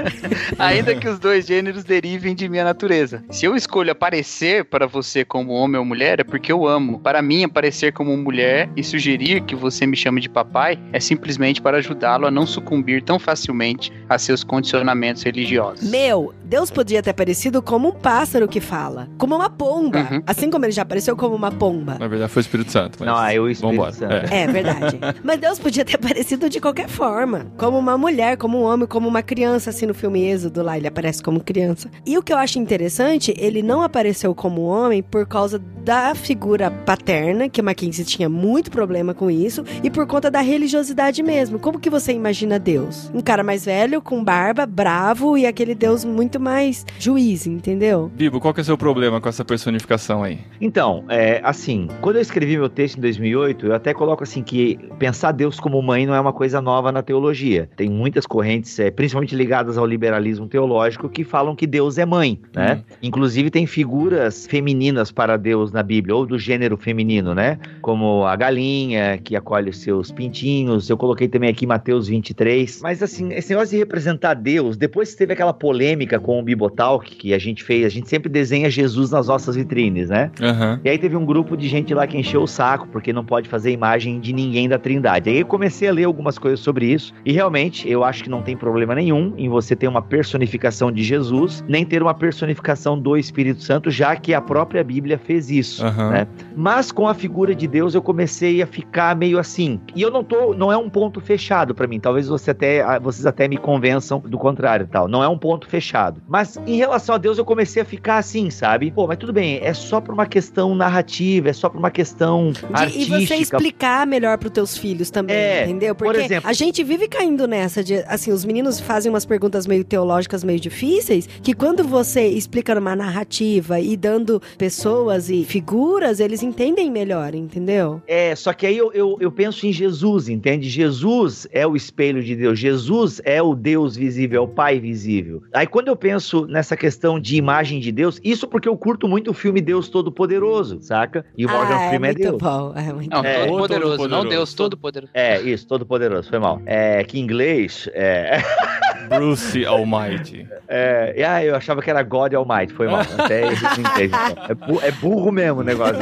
Ainda que os dois gêneros derivem de minha natureza. Se eu escolho aparecer para você como homem ou mulher, é porque eu amo. Para mim, aparecer como mulher e sugerir que você me chame de papai é simplesmente para ajudá-lo a não sucumbir tão facilmente a seus condicionamentos religiosos. Meu, Deus podia ter aparecido como um pássaro que fala, como uma pomba. Uhum. Assim como ele já apareceu como uma pomba. Na verdade, foi o Espírito Santo. Mas... Não, é o Espírito Vambora. Santo. É. é verdade. mas Deus podia ter aparecido de qualquer forma. Como uma mulher, como um homem, como uma criança, assim no filme Êxodo lá, ele aparece como criança. E o que eu acho interessante, ele não apareceu como homem por causa da figura paterna, que Mackenzie tinha muito problema com isso, e por conta da religiosidade mesmo. Como que você imagina Deus? Um cara mais velho, com barba, bravo e aquele Deus muito mais juiz, entendeu? Bibo, qual que é o seu problema com essa personificação aí? Então, é, assim, quando eu escrevi meu texto em 2008, eu até coloco assim que pensar Deus como mãe não é uma coisa nova na teologia. Tem muitas correntes, é, principalmente ligadas ao liberalismo teológico, que falam que Deus é mãe, né? Uhum. Inclusive tem figuras femininas para Deus na Bíblia, ou do gênero feminino, né? Como a galinha que acolhe seus pintinhos. Eu coloquei também aqui Mateus 23. Mas assim, esse negócio de representar Deus, depois que teve aquela polêmica com o Bibotalk que a gente a gente sempre desenha Jesus nas nossas vitrines, né? Uhum. E aí teve um grupo de gente lá que encheu o saco, porque não pode fazer imagem de ninguém da Trindade. Aí eu comecei a ler algumas coisas sobre isso, e realmente eu acho que não tem problema nenhum em você ter uma personificação de Jesus, nem ter uma personificação do Espírito Santo, já que a própria Bíblia fez isso, uhum. né? Mas com a figura de Deus eu comecei a ficar meio assim. E eu não tô, não é um ponto fechado para mim. Talvez você até, vocês até me convençam do contrário, tal. Não é um ponto fechado. Mas em relação a Deus eu comecei a ficar assim, sabe? Pô, mas tudo bem, é só por uma questão narrativa, é só por uma questão de, artística. E você explicar melhor para os teus filhos também, é, entendeu? Porque por exemplo, a gente vive caindo nessa de, assim, os meninos fazem umas perguntas meio teológicas, meio difíceis, que quando você explica numa narrativa e dando pessoas e figuras, eles entendem melhor, entendeu? É, só que aí eu, eu, eu penso em Jesus, entende? Jesus é o espelho de Deus, Jesus é o Deus visível, é o Pai visível. Aí quando eu penso nessa questão de imagem de Deus, isso porque eu curto muito o filme Deus Todo-Poderoso, saca? E o Morgan ah, Freeman é, Deus. Bom, é muito não, é, todo poderoso, todo não Deus Todo-Poderoso. É, isso, Todo-Poderoso, foi mal. É, que em inglês é... Bruce Almighty. É, ah, eu achava que era God Almighty, foi mal. Até é, bu é burro mesmo o negócio.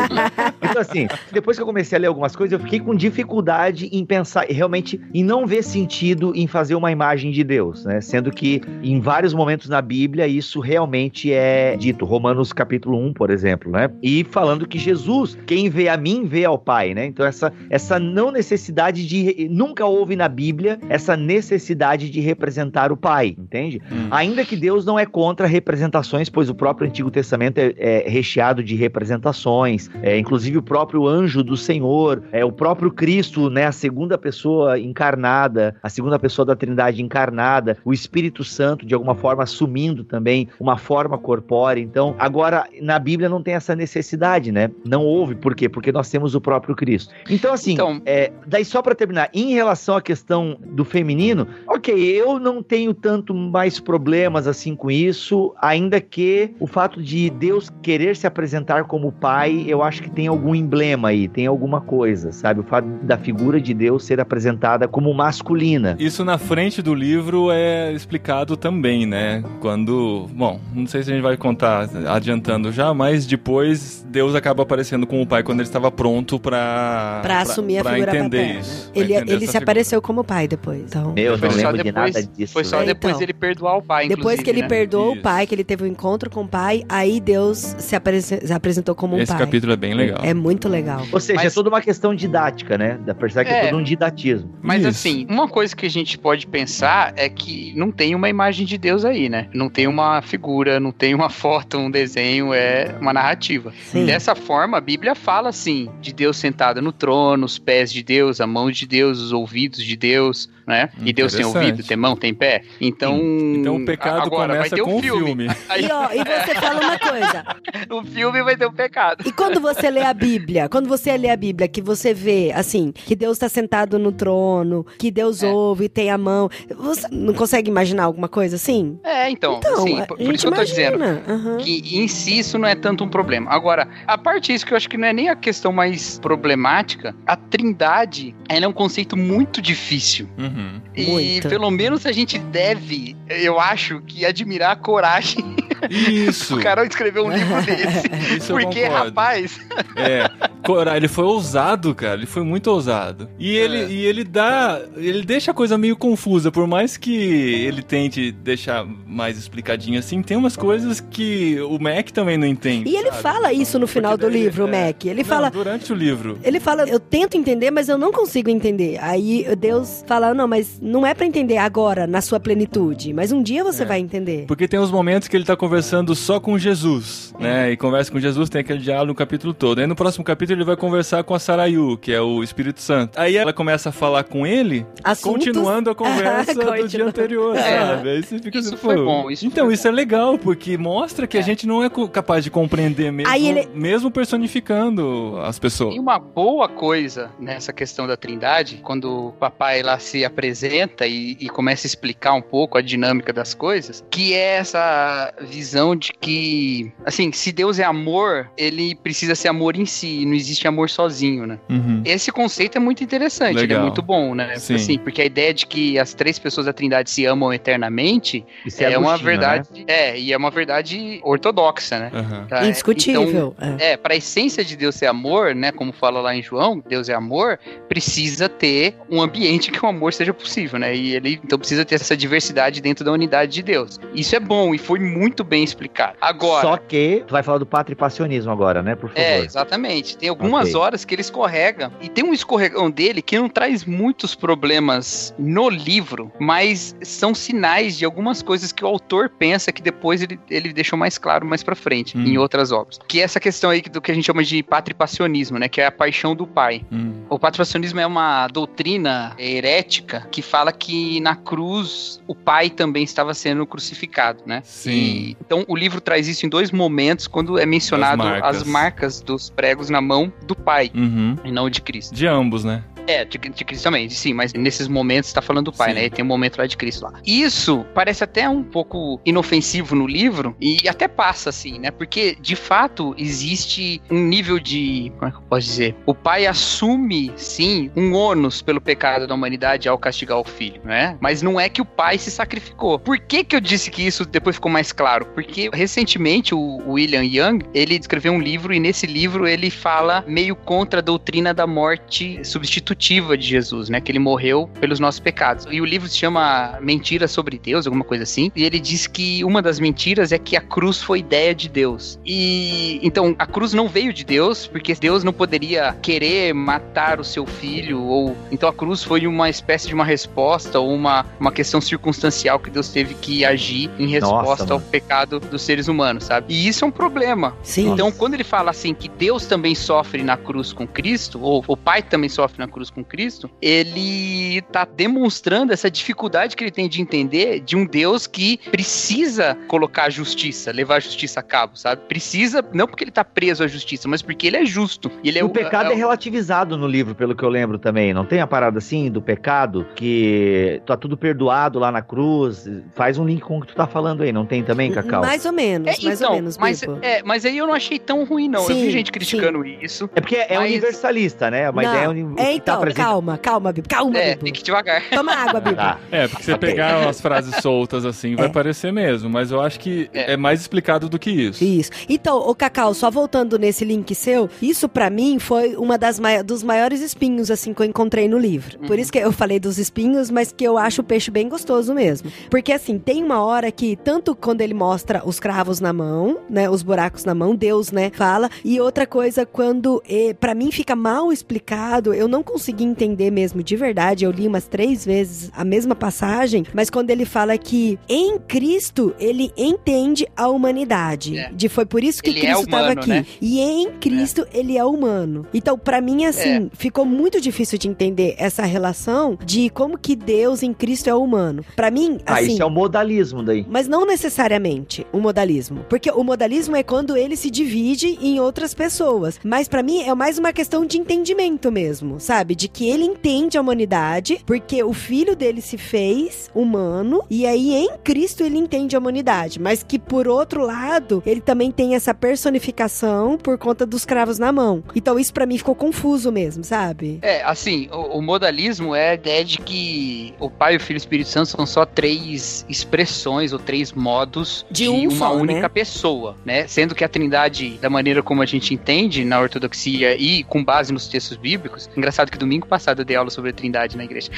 Então, assim, depois que eu comecei a ler algumas coisas, eu fiquei com dificuldade em pensar, realmente, em não ver sentido em fazer uma imagem de Deus, né? Sendo que em vários momentos na Bíblia isso realmente é dito. Romanos capítulo 1, por exemplo, né? E falando que Jesus, quem vê a mim, vê ao Pai, né? Então, essa, essa não necessidade de. Nunca houve na Bíblia essa necessidade de representar o Pai, entende? Hum. Ainda que Deus não é contra representações, pois o próprio Antigo Testamento é, é recheado de representações, é, inclusive o próprio anjo do Senhor, é o próprio Cristo, né, a segunda pessoa encarnada, a segunda pessoa da Trindade encarnada, o Espírito Santo de alguma forma assumindo também uma forma corpórea. Então, agora na Bíblia não tem essa necessidade, né? Não houve, por quê? Porque nós temos o próprio Cristo. Então, assim, então... É, daí só para terminar, em relação à questão do feminino, ok, eu não tenho tanto mais problemas assim com isso, ainda que o fato de Deus querer se apresentar como pai, eu acho que tem algum emblema aí, tem alguma coisa, sabe? O fato da figura de Deus ser apresentada como masculina. Isso na frente do livro é explicado também, né? Quando, bom, não sei se a gente vai contar adiantando já, mas depois Deus acaba aparecendo como pai quando ele estava pronto para para assumir pra a figura entender paterna. Isso, ele ele se figura. apareceu como pai depois. Então. Meu, não lembro depois, de nada disso. Foi só depois então, ele perdoar o pai, Depois que ele né? perdoou Isso. o pai, que ele teve um encontro com o pai, aí Deus se, se apresentou como um Esse pai. Esse capítulo é bem legal. É, é muito legal. Ou seja, é Mas... é toda uma questão didática, né? Da perceber que é, é todo um didatismo. Mas Isso. assim, uma coisa que a gente pode pensar é que não tem uma imagem de Deus aí, né? Não tem uma figura, não tem uma foto, um desenho, é uma narrativa. Sim. Dessa forma, a Bíblia fala assim, de Deus sentado no trono, os pés de Deus, a mão de Deus, os ouvidos de Deus, né? E Deus tem ouvido, tem mão, tem pé. Então, Então o pecado agora vai começa ter com um o filme. Aí, E, ó, e você fala uma coisa. o filme vai ter um pecado. E quando você lê a Bíblia, quando você lê a Bíblia, que você vê, assim, que Deus está sentado no trono, que Deus É. ouve, tem a mão. Você não consegue imaginar alguma coisa assim? É, então, Então, assim, a por, por gente isso que eu tô dizendo. aham. Que em si isso não é tanto um problema. Agora, a parte disso que eu acho que não é nem a questão mais problemática, a trindade ela é um conceito muito difícil. Uhum. E Muito. pelo menos a gente deve, eu acho, que admirar a coragem Isso. do cara escrever um livro desse. Isso eu Porque, rapaz, É, Cora- ele foi ousado, cara. Ele foi muito ousado. E ele, É. e ele dá. Ele deixa a coisa meio confusa. Por mais que ele tente deixar mais explicadinho assim, tem umas coisas que o Mac também não entende. E ele sabe? fala isso no final Porque do livro, o é. Mac. Ele Não, fala. Durante o livro. Ele fala, eu tento entender, mas eu não consigo entender. Aí Deus fala, não, mas não é pra entender agora, na sua plenitude. Mas um dia você É. vai entender. Porque tem uns momentos que ele tá conversando só com Jesus, né? E conversa com Jesus, tem aquele diálogo no capítulo todo. Aí no próximo capítulo ele vai conversar com a Sarayu, que é o Espírito Santo. Aí ela começa a falar com ele, Assuntos- continuando a conversa do dia anterior, É. sabe? Aí você fica Isso assim, foi bom, isso Então, foi isso é legal, porque mostra que a gente não é capaz de compreender mesmo, ele- mesmo personificando as pessoas. tem uma boa coisa nessa questão da trindade, quando o papai lá se apresenta e, e começa a explicar um pouco a dinâmica das coisas, que é essa visão de que, assim, se Deus é amor, ele precisa ser amor em si, não existe amor sozinho, né? Uhum. Esse conceito é muito interessante, ele é muito bom, né? Sim. Assim, porque a ideia de que as três pessoas da Trindade se amam eternamente Isso é, uma né? verdade, é, e é uma verdade ortodoxa, né? Aham. Tá? Indiscutível. Então, é. é, para a essência de Deus ser amor, né, como fala lá em João, Deus é amor, precisa ter um ambiente que o amor seja possível, né? E ele então precisa ter essa diversidade dentro da unidade de Deus. Isso é bom e foi muito bem explicado. Agora, Só que tu vai falar do patripassionismo agora, né? Por favor. é, exatamente. Tem algumas Ok. horas que ele escorrega. E tem um escorregão dele que não traz muitos problemas no livro, mas são sinais de algumas coisas que o autor pensa que depois ele, ele deixou mais claro mais pra frente, Hum. em outras obras. Que é essa questão aí do que a gente chama de patripassionismo, né? Que é a paixão do pai. Hum. O patripassionismo é uma doutrina herética que fala que na cruz o pai também estava sendo crucificado, né? Sim. E- então o livro traz isso em dois momentos quando é mencionado As marcas. as marcas dos pregos na mão do pai Uhum. e não de Cristo. De ambos, né? É, de, de Cristo também, sim, mas nesses momentos está falando do pai, Sim. né? E tem um momento lá de Cristo lá. Isso parece até um pouco inofensivo no livro e até passa assim, né? Porque de fato existe um nível de, como é que eu posso dizer? O pai assume, sim, um ônus pelo pecado da humanidade ao castigar o filho, né? Mas não é que o pai se sacrificou. Por que que eu disse que isso depois ficou mais claro? Porque recentemente o William Young, ele escreveu um livro e nesse livro ele fala meio contra a doutrina da morte substitutiva de Jesus, né? Que ele morreu pelos nossos pecados. E o livro se chama Mentiras sobre Deus, alguma coisa assim. E ele diz que uma das mentiras é que a cruz foi ideia de Deus. E então a cruz não veio de Deus, porque Deus não poderia querer matar o seu filho, ou então a cruz foi uma espécie de uma resposta ou uma, uma questão circunstancial que Deus teve que agir em resposta Nossa, ao mano. pecado dos seres humanos, sabe? E isso é um problema. Sim. Então, quando ele fala assim que Deus também sofre na cruz com Cristo, ou o Pai também sofre na cruz com Cristo, ele tá demonstrando essa dificuldade que ele tem de entender de um Deus que precisa colocar a justiça, levar a justiça a cabo, sabe? Precisa, não porque ele tá preso à justiça, mas porque ele é justo. E ele é o pecado é, relativizado no livro, pelo que eu lembro também. Não tem a parada assim do pecado que tá tudo perdoado lá na cruz. Faz um link com o que tu tá falando aí, não tem também, Cacau? Mais ou menos, É, mais então, ou menos, mas, é, mas aí eu não achei tão ruim, não. eu Sim, vi gente criticando isso. É porque é Mas- universalista, né? Uma Não, uni- o É, tá então, presente- calma, calma, Bibo. Calma, É, Bibo. tem que ir devagar. Toma água, Bibo. Ah, É, porque você Ok. pegar umas frases soltas assim, vai É. parecer mesmo, mas eu acho que É. é, mais explicado do que isso. Isso. Então, o Cacau, só voltando nesse link seu, isso pra mim foi uma das mai- dos maiores espinhos assim que eu encontrei no livro. Por Uhum. isso que eu falei dos espinhos, mas que eu acho o peixe bem gostoso mesmo. Porque assim, tem uma hora que tanto quando ele mostra os cravos na mão, né, os buracos na mão, Deus, né, fala, e outra coisa quando eh, pra mim fica mal explicado, eu não consigo consegui entender mesmo de verdade, eu li umas três vezes a mesma passagem, mas quando ele fala que em Cristo ele entende a humanidade. É. De foi por isso que Ele é Cristo estava humano, aqui. né? E em Cristo ele é humano. Então, pra mim, assim, É. ficou muito difícil de entender essa relação de como que Deus em Cristo é humano. Pra mim, Ah, assim. isso é o modalismo daí. Mas não necessariamente o modalismo. Porque o modalismo é quando ele se divide em outras pessoas. Mas pra mim é mais uma questão de entendimento mesmo, sabe? De que ele entende a humanidade, porque o filho dele se fez humano, e aí em Cristo ele entende a humanidade. Mas que por outro lado, ele também tem essa personificação por conta dos cravos na mão. Então isso pra mim ficou confuso mesmo, sabe? É, assim, o, o modalismo é a ideia de que o Pai, o Filho e o Espírito Santo são só três expressões ou três modos De de, um uma só, única né? pessoa, né? Sendo que a Trindade, da maneira como a gente entende na ortodoxia e com base nos textos bíblicos, engraçado que domingo passado eu dei aula sobre a Trindade na igreja.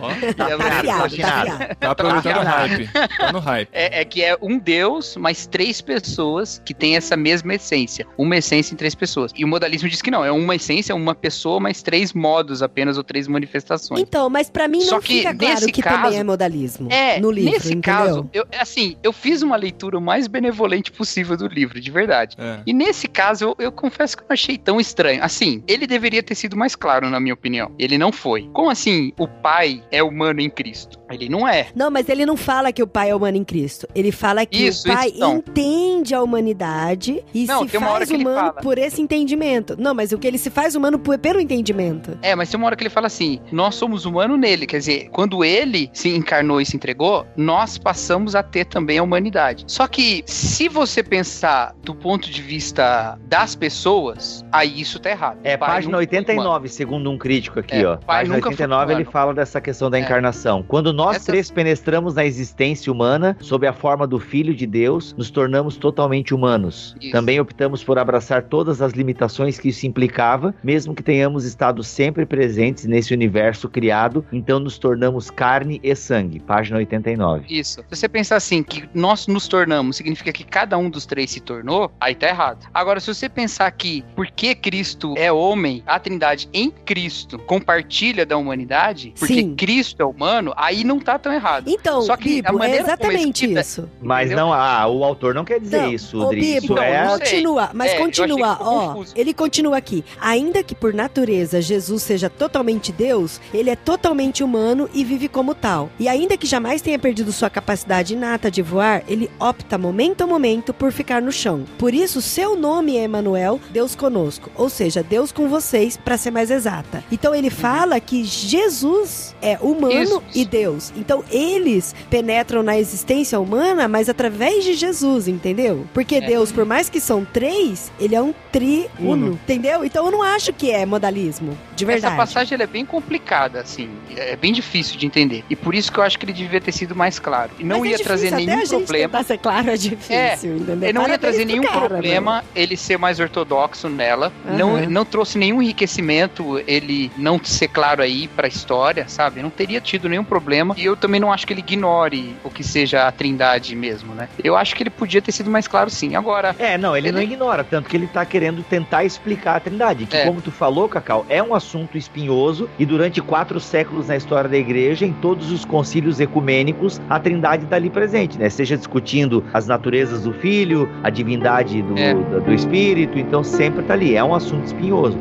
Ó, Tá É, Tá afiado, tá tá aproveitando o hype. Tá no hype. É, é que é um Deus, mais três pessoas que têm essa mesma essência. Uma essência em três pessoas. E o modalismo diz que não, é uma essência, uma pessoa, mais três modos apenas, ou três manifestações. Então, mas pra mim Só não que fica claro nesse que caso- também é modalismo É, no livro, nesse entendeu? caso, eu, assim, eu fiz uma leitura o mais benevolente possível do livro, de verdade. É. E nesse caso, eu, eu confesso que eu não achei tão estranho. Assim, ele deveria ter sido mais claro, na minha opinião. Ele não foi. Como assim o pai é humano em Cristo? Ele não é. Não, mas ele não fala que o pai é humano em Cristo. Ele fala que Isso, o pai isso, então. entende a humanidade e Não, se faz humano por esse entendimento. Não, mas o que ele se faz humano por- pelo entendimento. É, mas tem uma hora que ele fala assim: nós somos humano nele. Quer dizer, quando ele se encarnou e se entregou, nós passamos a ter também a humanidade. Só que, se você pensar do ponto de vista das pessoas, aí isso tá errado. É, pai página nunca foi humano. 89, segundo um crítico aqui, É, ó. Página nunca foi 89 ele fala dessa questão da É. encarnação. Quando nós três penetramos na existência humana sob a forma do Filho de Deus, nos tornamos totalmente humanos. Isso. Também optamos por abraçar todas as limitações que isso implicava, mesmo que tenhamos estado sempre presentes nesse universo criado, então nos tornamos carne e sangue. Página 89. Isso. Se você pensar assim, que nós nos tornamos, significa que cada um dos três se tornou, aí tá errado. Agora, se você pensar que porque Cristo é homem, a Trindade em Cristo compartilha da humanidade, porque Sim. Cristo é humano, aí não tá tão errado. Então, Só que a Bibo, é maneira como é exatamente escrita- isso. Mas Entendeu? não, ah, o autor não quer dizer Não, isso, Dri. Bibo, Isso é continua, mas É, continua, ó. confuso. Ele continua aqui. Ainda que por natureza Jesus seja totalmente Deus, ele é totalmente humano e vive como tal. E ainda que jamais tenha perdido sua capacidade inata de voar, ele opta momento a momento por ficar no chão. Por isso, seu nome é Emanuel, Deus conosco, ou seja, Deus com vocês, para ser mais exata. Então ele fala que Jesus é humano Isso. e Deus. Então eles penetram na existência humana, mas através de Jesus, entendeu? Porque É. Deus, por mais que são três, ele é um triuno, Uno. entendeu? Então eu não acho que é modalismo, de verdade. Essa passagem ela é bem complicada, assim, é bem difícil de entender. E por isso que eu acho que ele devia ter sido mais claro. E não Mas é ia difícil, trazer até nenhum a gente problema. tentar ser claro é difícil, entendeu? Ele não ia trazer nenhum cara, problema ele ser mais ortodoxo nela. Aham. Não, não trouxe nenhum enriquecimento ele não ser claro aí pra história, sabe? Não teria tido nenhum problema. E eu também não acho que ele ignore o que seja a trindade mesmo, né? Eu acho que ele podia ter sido mais claro sim. Agora, É, não, ele, não Ele- ignora, tanto que ele tá querendo tentar explicar a Trindade, que É. como tu falou, Cacau, é um assunto espinhoso e durante quatro séculos na história da igreja, em todos os concílios ecumênicos, a Trindade tá ali presente, né? Seja discutindo as naturezas do Filho, a divindade do, É. do, do Espírito, então sempre tá ali, é um assunto espinhoso.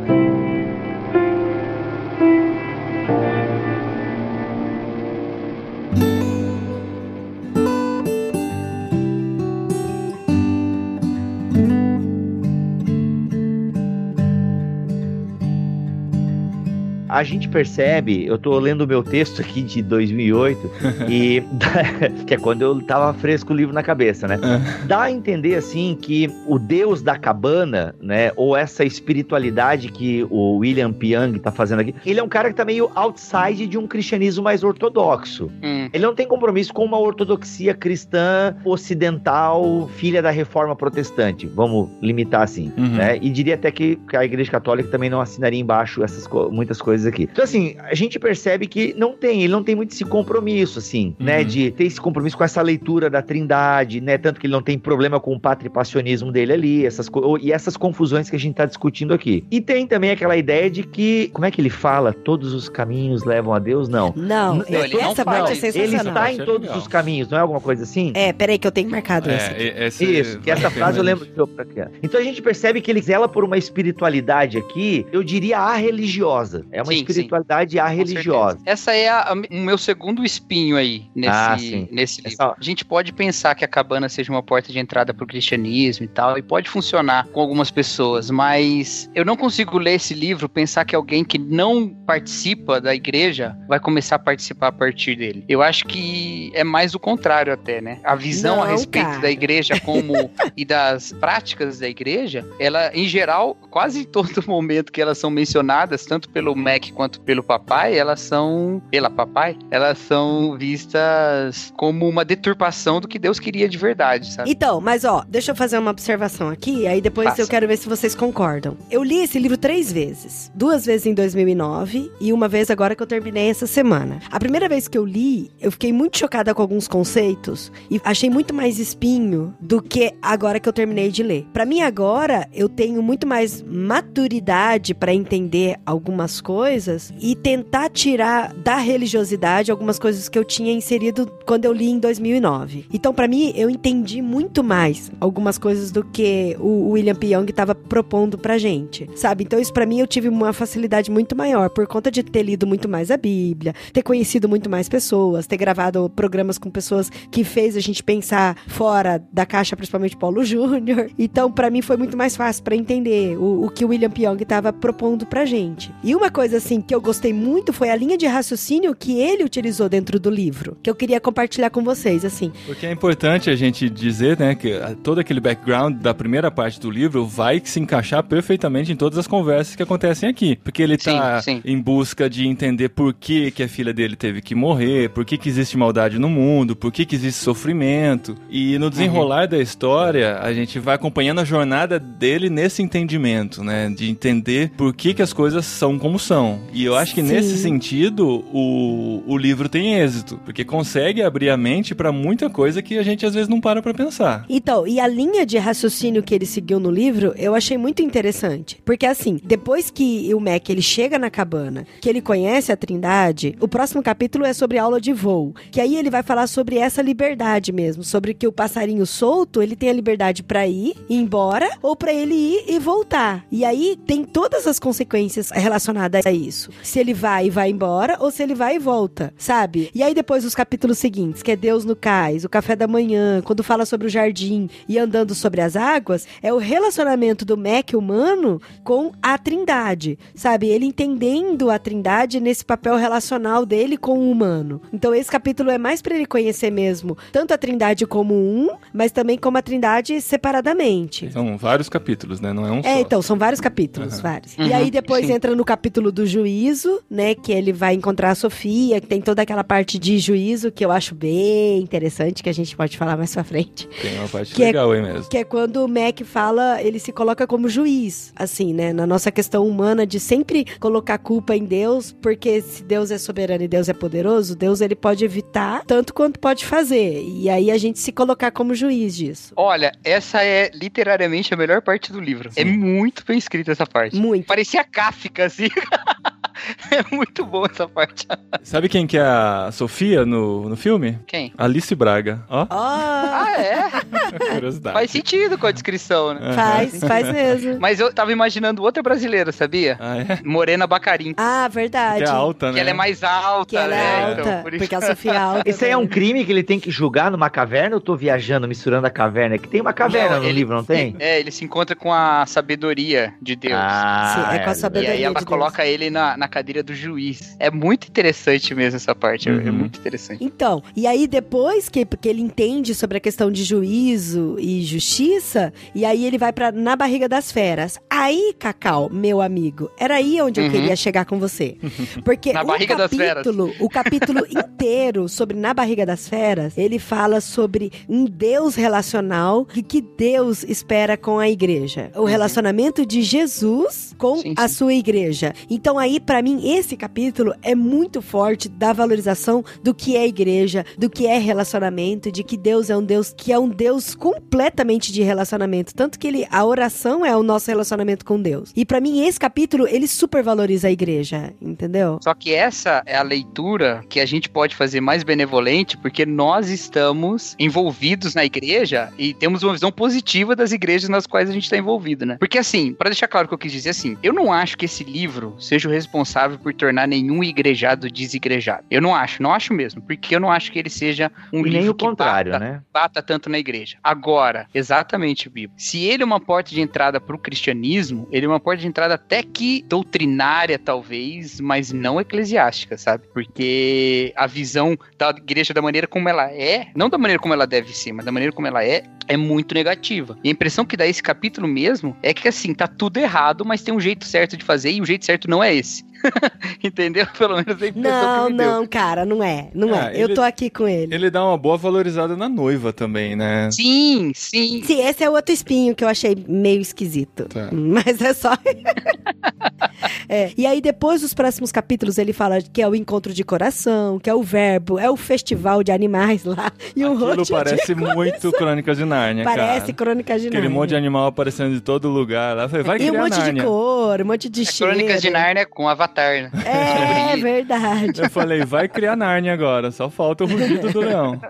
A gente percebe, eu tô lendo o meu texto aqui de 2008, e que é quando eu tava fresco o livro na cabeça, né? Dá a entender assim que o deus da cabana, né, ou essa espiritualidade que o William Piang tá fazendo aqui, ele é um cara que tá meio outside de um cristianismo mais ortodoxo. hum, Ele não tem compromisso com uma ortodoxia cristã ocidental, filha da reforma protestante. Vamos limitar assim, Uhum. né? E diria até que a Igreja Católica também não assinaria embaixo essas co- muitas coisas aqui. Então, assim, a gente percebe que não tem, ele não tem muito esse compromisso, assim, né? Uhum. De ter esse compromisso com essa leitura da trindade, né? Tanto que ele não tem problema com o patripassionismo dele ali, essas co- e essas confusões que a gente tá discutindo aqui. E tem também aquela ideia de que, como é que ele fala? Todos os caminhos levam a Deus? Não. Não, Não, ele não essa fala parte é isso. Ele sensacional. está em Achei todos legal. os caminhos, não é alguma coisa assim? É, peraí que eu tenho marcado essa. É, e- esse Isso, que essa frase eu lembro de eu- pra quê? Então a gente percebe que ele zela por uma espiritualidade aqui, eu diria a religiosa. É uma Sim, espiritualidade a Com religiosa. certeza. Essa é a- a- o meu segundo espinho aí nesse, Ah, sim. nesse livro. Essa- A gente pode pensar que a cabana seja uma porta de entrada para o cristianismo e tal, e pode funcionar com algumas pessoas, mas eu não consigo ler esse livro pensar que alguém que não participa da igreja vai começar a participar a partir dele. Eu acho que é mais o contrário até, né? A visão a Não, respeito cara. da igreja como e das práticas da igreja, ela em geral, quase em todo momento que elas são mencionadas, tanto pelo Mac quanto pelo papai, elas são pela papai, elas são vistas como uma deturpação do que Deus queria de verdade, sabe? Então, mas ó, deixa eu fazer uma observação aqui, aí depois Faça. eu quero ver se vocês concordam. Eu li esse livro três vezes. Duas vezes em 2009 e uma vez agora que eu terminei essa semana. A primeira vez que eu li, eu fiquei muito chocada com alguns conceitos e achei muito mais espinho do que agora que eu terminei de ler. Pra mim agora, eu tenho muito mais maturidade pra entender algumas coisas e tentar tirar da religiosidade algumas coisas que eu tinha inserido quando eu li em 2009. Então, pra mim, eu entendi muito mais algumas coisas do que o William P. Young estava propondo pra gente, sabe? Então, isso pra mim eu tive uma facilidade muito maior por conta de ter lido muito mais a Bíblia, ter conhecido muito mais pessoas, ter gravado programas com pessoas que fez a gente pensar fora da caixa, principalmente Paulo Júnior. Então, pra mim foi muito mais fácil pra entender o, o que o William P. Young estava propondo pra gente. E uma coisa assim que eu gostei muito foi a linha de raciocínio que ele utilizou dentro do livro, que eu queria compartilhar com vocês, assim. Porque é importante a gente dizer, né, que ah, todo aquele background da primeira parte do livro vai se encaixar perfeitamente em todas as conversas que acontecem aqui. Porque ele tá Sim, sim. em busca de entender por que, que a filha dele teve que morrer, por que, que existe maldade no mundo, por que, que existe sofrimento. E no desenrolar da história, a gente vai acompanhando a jornada dele nesse entendimento, né? De entender por que, que as coisas são como são. E eu acho que Sim. nesse sentido, o, o livro tem êxito, porque consegue abrir a mente pra muita coisa que a gente às vezes não para pra pensar. Então, e a linha de raciocínio que ele seguiu no livro, eu achei muito interessante. Porque assim, depois que o Mac ele chega na cabana, que ele conhece a Trindade, o próximo capítulo é sobre aula de voo, que aí ele vai falar sobre essa liberdade mesmo, sobre que o passarinho solto, ele tem a liberdade pra ir, ir embora, ou pra ele ir e voltar. E aí tem todas as consequências relacionadas a isso. Se ele vai e vai embora, ou se ele vai e volta, sabe? E aí depois os capítulos seguintes, que é Deus no cais, o café da manhã, quando fala sobre o jardim e andando sobre as águas, é o relacionamento do Mac humano com a Trindade, sabe? Ele entendendo a Trindade nesse papel relacional dele com o humano. Então esse capítulo é mais para ele conhecer mesmo tanto a Trindade como um, mas também como a Trindade separadamente. São vários capítulos, né? Não é um só. É, então, são vários capítulos, Aham. vários. Uhum, e aí depois sim. entra no capítulo do juízo, né? Que ele vai encontrar a Sofia, que tem toda aquela parte de juízo que eu acho bem interessante, que a gente pode falar mais pra frente. Tem uma parte Que é- legal aí mesmo. Que é quando o Mac fala, ele se coloca como juiz, assim, né? Na nossa questão humana de sempre colocar culpa em Deus, porque se Deus é soberano e Deus é poderoso, Deus ele pode evitar tanto quanto pode fazer. E aí a gente se colocar como juiz disso. Olha, essa é literariamente a melhor parte do livro. É muito bem escrita essa parte. Muito. Parecia Kafka, assim. é muito bom essa parte. Sabe quem que é a Sofia no, no filme? Quem? Alice Braga. Ó, Ó, Ah, é? curiosidade. Faz sentido com a descrição, né? Faz, faz mesmo. Mas eu tava imaginando outra brasileira, sabia? Ah, é? Morena Bacarim. Ah, verdade. Que é alta, né? Que ela é mais alta, Que ela é né? alta, Então, por isso- porque a Sofia é alta. Esse aí é um né? crime que ele tem que julgar numa caverna ou eu tô viajando, misturando a caverna? Que tem uma caverna Não, no ele- livro, não tem? É, ele se encontra com a sabedoria de Deus. Ah, Sim, é com a E sabedoria aí ela de Deus. coloca ele na, na cadeira do juiz. É muito interessante mesmo essa parte. é- É Uhum. muito interessante. Então, e aí depois que porque ele entende sobre a questão de juízo e justiça, e aí ele vai pra na barriga das feras. Aí, Cacau, meu amigo, era aí onde eu Uhum. queria chegar com você. Porque Na o barriga das feras. capítulo, o capítulo inteiro sobre na barriga das feras, ele fala sobre um Deus relacional e que Deus espera com a igreja. O relacionamento de Jesus com Sim, a sim. sua igreja. Então aí pra para mim, esse capítulo é muito forte da valorização do que é igreja, do que é relacionamento, de que Deus é um Deus que é um Deus completamente de relacionamento. Tanto que ele, a oração é o nosso relacionamento com Deus. E para mim, esse capítulo, ele super valoriza a igreja, entendeu? Só que essa é a leitura que a gente pode fazer mais benevolente, porque nós estamos envolvidos na igreja e temos uma visão positiva das igrejas nas quais a gente está envolvido, né? Porque assim, para deixar claro o que eu quis dizer assim, eu não acho que esse livro seja o responsável por tornar nenhum igrejado desigrejado. Eu não acho, não acho mesmo, porque eu não acho que ele seja um E livro que contrário, bata, né? bata tanto na igreja. Agora, exatamente, Bibo. Se ele é uma porta de entrada para o cristianismo, ele é uma porta de entrada até que doutrinária, talvez, mas não eclesiástica, sabe? Porque a visão da igreja da maneira como ela é, não da maneira como ela deve ser, mas da maneira como ela é, é muito negativa. E a impressão que dá esse capítulo mesmo é que assim, tá tudo errado, mas tem um jeito certo de fazer e o jeito certo não é esse. Entendeu? Pelo menos a impressão Não, que me deu. não, cara, não é. Não Ah, é. Eu ele- tô aqui com ele. Ele dá uma boa valorizada na noiva também, né? Sim, sim. Sim, esse é outro espinho que eu achei meio esquisito. Tá. Mas é só. É, E aí, depois dos próximos capítulos, ele fala que é o encontro de coração, que é o verbo, é o festival de animais lá. E um Aquilo parece de muito Crônicas de Nárnia, Parece cara. crônica de Aquele Nárnia. monte de animal aparecendo de todo lugar lá. Eu Falei, vai E um monte Nárnia. de cor, um monte de É cheiro. Crônicas de Nárnia com Avatar, né? É, Sobre- verdade. Eu falei, vai criar Nárnia agora. Só falta o rugido do leão.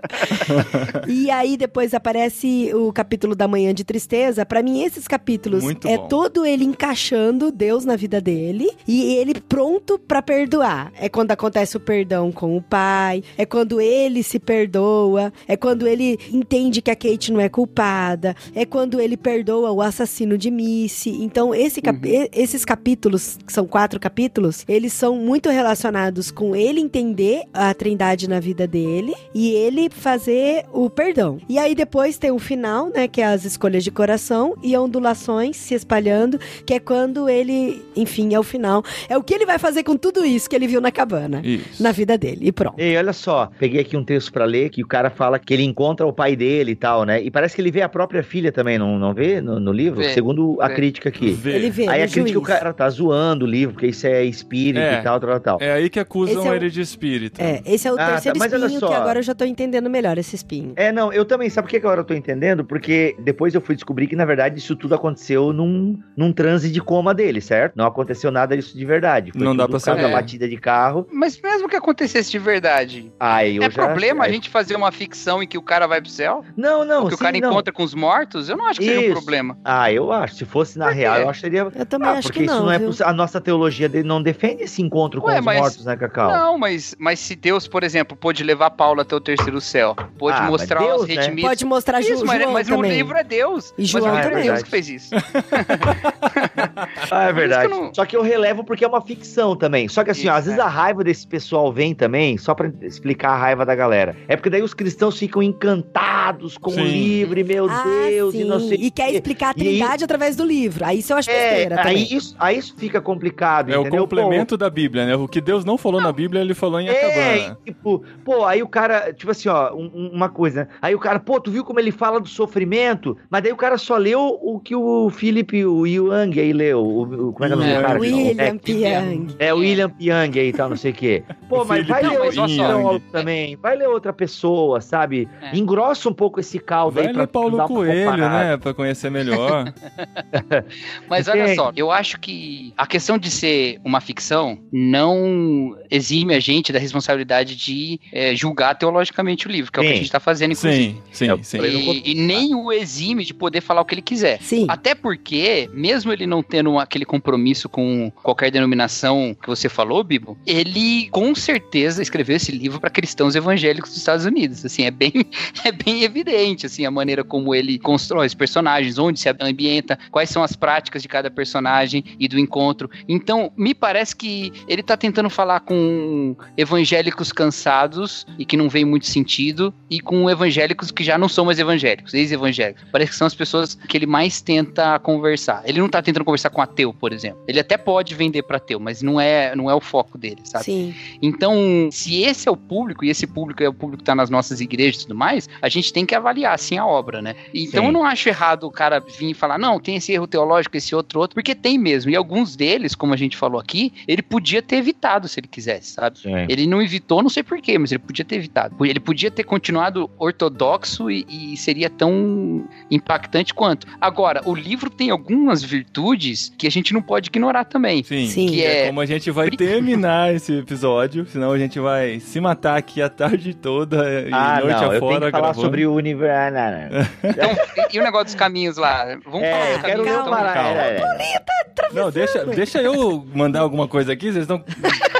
E aí depois aparece o capítulo da Manhã de Tristeza. Pra mim, esses capítulos Muito é bom. todo ele encaixando Deus na vida dele e ele pronto pra perdoar. É quando acontece o perdão com o pai, é quando ele se perdoa, é quando ele entende que a Kate não é culpada, é quando ele perdoa o assassino de Missy. Então, esse cap- e- esses capítulos, que são quatro capítulos, eles são muito relacionados com ele entender a trindade na vida dele e ele fazer o perdão. E aí depois tem o final, né, que é as escolhas de coração e ondulações se espalhando, que é quando ele, enfim, é o final. É o que ele vai fazer com tudo isso que ele viu na cabana, Isso. na vida dele. E pronto. Ei, olha só, peguei aqui um texto pra ler que o cara fala que ele encontra o pai dele e tal, né? E parece que ele vê a própria filha também, não, não vê no, no livro? Vê, Segundo a vê. crítica aqui. Vê. Ele vê Aí a crítica juiz. o cara tá zoando o livro, porque isso é espírito É. e tal, tal, tal. É aí que acusam é o- ele de espírito. É, esse é o Ah, terceiro tá, mas olha espinho que agora eu já tô entendendo melhor esse espinho. É, não, eu também, sabe por que agora eu tô entendendo? Porque depois eu fui descobrir que, na verdade, isso tudo aconteceu num, num transe de coma dele, certo? Não aconteceu nada disso de verdade. Foi Não dá pra por causa saber. da batida de carro. Mas mesmo que acontecesse de verdade, Aí eu é já... problema a gente fazer uma ficção em que o cara vai pro céu? Não, não, Ou que o sim, cara não. encontra com os mortos? Eu não acho que seja um Isso. problema. Ah, eu acho. Se fosse na real, eu acharia... Eu também Ah, acho porque que isso não, não é viu? poss- a nossa teologia dele não defende esse encontro com Ué, os mas- mortos, né, Cacau? Não, mas, mas se Deus, por exemplo, pôde levar Paulo até o terceiro céu, pôde Ah, mas mostrar Deus, os né? redimidos. Pode mostrar Ju- Isso, mas, João mas também. livro é Deus. E mas João no livro também. é Deus que fez isso. Ah, é verdade. Que não- Só que eu relevo porque é uma ficção também. Só que assim, ó, Isso, às vezes é. a raiva desse pessoal vem também, só pra explicar a raiva da galera. É porque daí os cristãos ficam encantados com Sim. o livro, e meu Ah, Deus, sim. e não sei E quer o explicar a E trindade através do livro. Aí isso eu acho É, besteira também. aí isso, aí isso fica complicado, É o entendeu? complemento da Bíblia, né? O que Deus não falou na Bíblia, ele falou em Pô, é, Acabana. e, tipo, pô, aí o cara, tipo assim, ó, um- um- uma coisa, né? Aí o cara, pô, tu viu como ele fala do sofrimento? Mas daí o cara só leu o que o Philip, o Young aí leu. O, o- como é que é o nome do É, cara? William É, Piang. É, o William Piang aí e tal, não sei o quê. Pô, mas vai ler outro teólogo também. Vai ler outra pessoa, sabe? É. Engrossa um pouco esse caldo Vai aí pra ler Paulo Coelho, né? Pra conhecer melhor. Mas olha só, eu acho que a questão de ser uma ficção não exime a gente da responsabilidade de é, julgar teologicamente o livro, que é o que a gente tá fazendo, inclusive. sim, sim, É, sim. E, e nem o exime de poder falar o que ele quiser. Sim. Até porque, mesmo ele não tendo aquele compromisso com qualquer denominação que você falou, Bibo, ele com certeza escreveu esse livro para cristãos evangélicos dos Estados Unidos. Assim, é bem, é bem evidente assim a maneira como ele constrói os personagens, onde se ambienta, quais são as práticas de cada personagem e do encontro. Então, me parece que ele tá tentando falar com evangélicos cansados e que não vem muito sentido e com evangélicos que já não são mais evangélicos, ex-evangélicos. Parece que são as pessoas que ele mais tenta conversar. Ele não tá tentando conversar com ateu ateu, por exemplo. Ele até pode vender para ateu, mas não é, não é o foco dele, sabe? Sim. Então, se esse é o público, e esse público é o público que tá nas nossas igrejas e tudo mais, a gente tem que avaliar, assim, a obra, né? Então, Sim. eu não acho errado o cara vir e falar, não, tem esse erro teológico, esse outro, outro, porque tem mesmo. E alguns deles, como a gente falou aqui, ele podia ter evitado se ele quisesse, sabe? Sim. Ele não evitou, não sei porquê, mas ele podia ter evitado. Ele podia ter continuado ortodoxo e, e seria tão impactante quanto. Agora, o livro tem algumas virtudes que a gente não pode ignorar também. Sim. Sim. Que é é- como a gente vai terminar esse episódio, senão a gente vai se matar aqui a tarde toda e Ah, noite não, eu tenho afora que falar gravando. sobre o universo. Ah, não, não. Então, e, e o negócio dos caminhos lá? Vamos É, falar eu dos quero caminhos então. uma. calma. é, é. Não, deixa, deixa eu mandar alguma coisa aqui, vocês estão.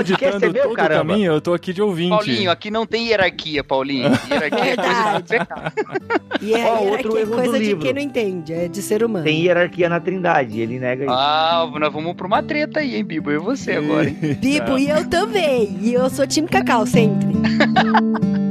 Estão ditando é meu, todo o caramba. caminho, eu tô aqui de ouvinte. Paulinho, aqui não tem hierarquia, Paulinho. Hierarquia é coisa do pecado. E é, hierarquia outro é erro do coisa de livro. quem não entende, é de ser humano. Tem hierarquia na trindade, ele nega isso. Ah, nós vamos pra uma treta aí, hein, Bibo? Eu e você agora, hein? Bibo, e eu também. E eu sou time Cacau sempre.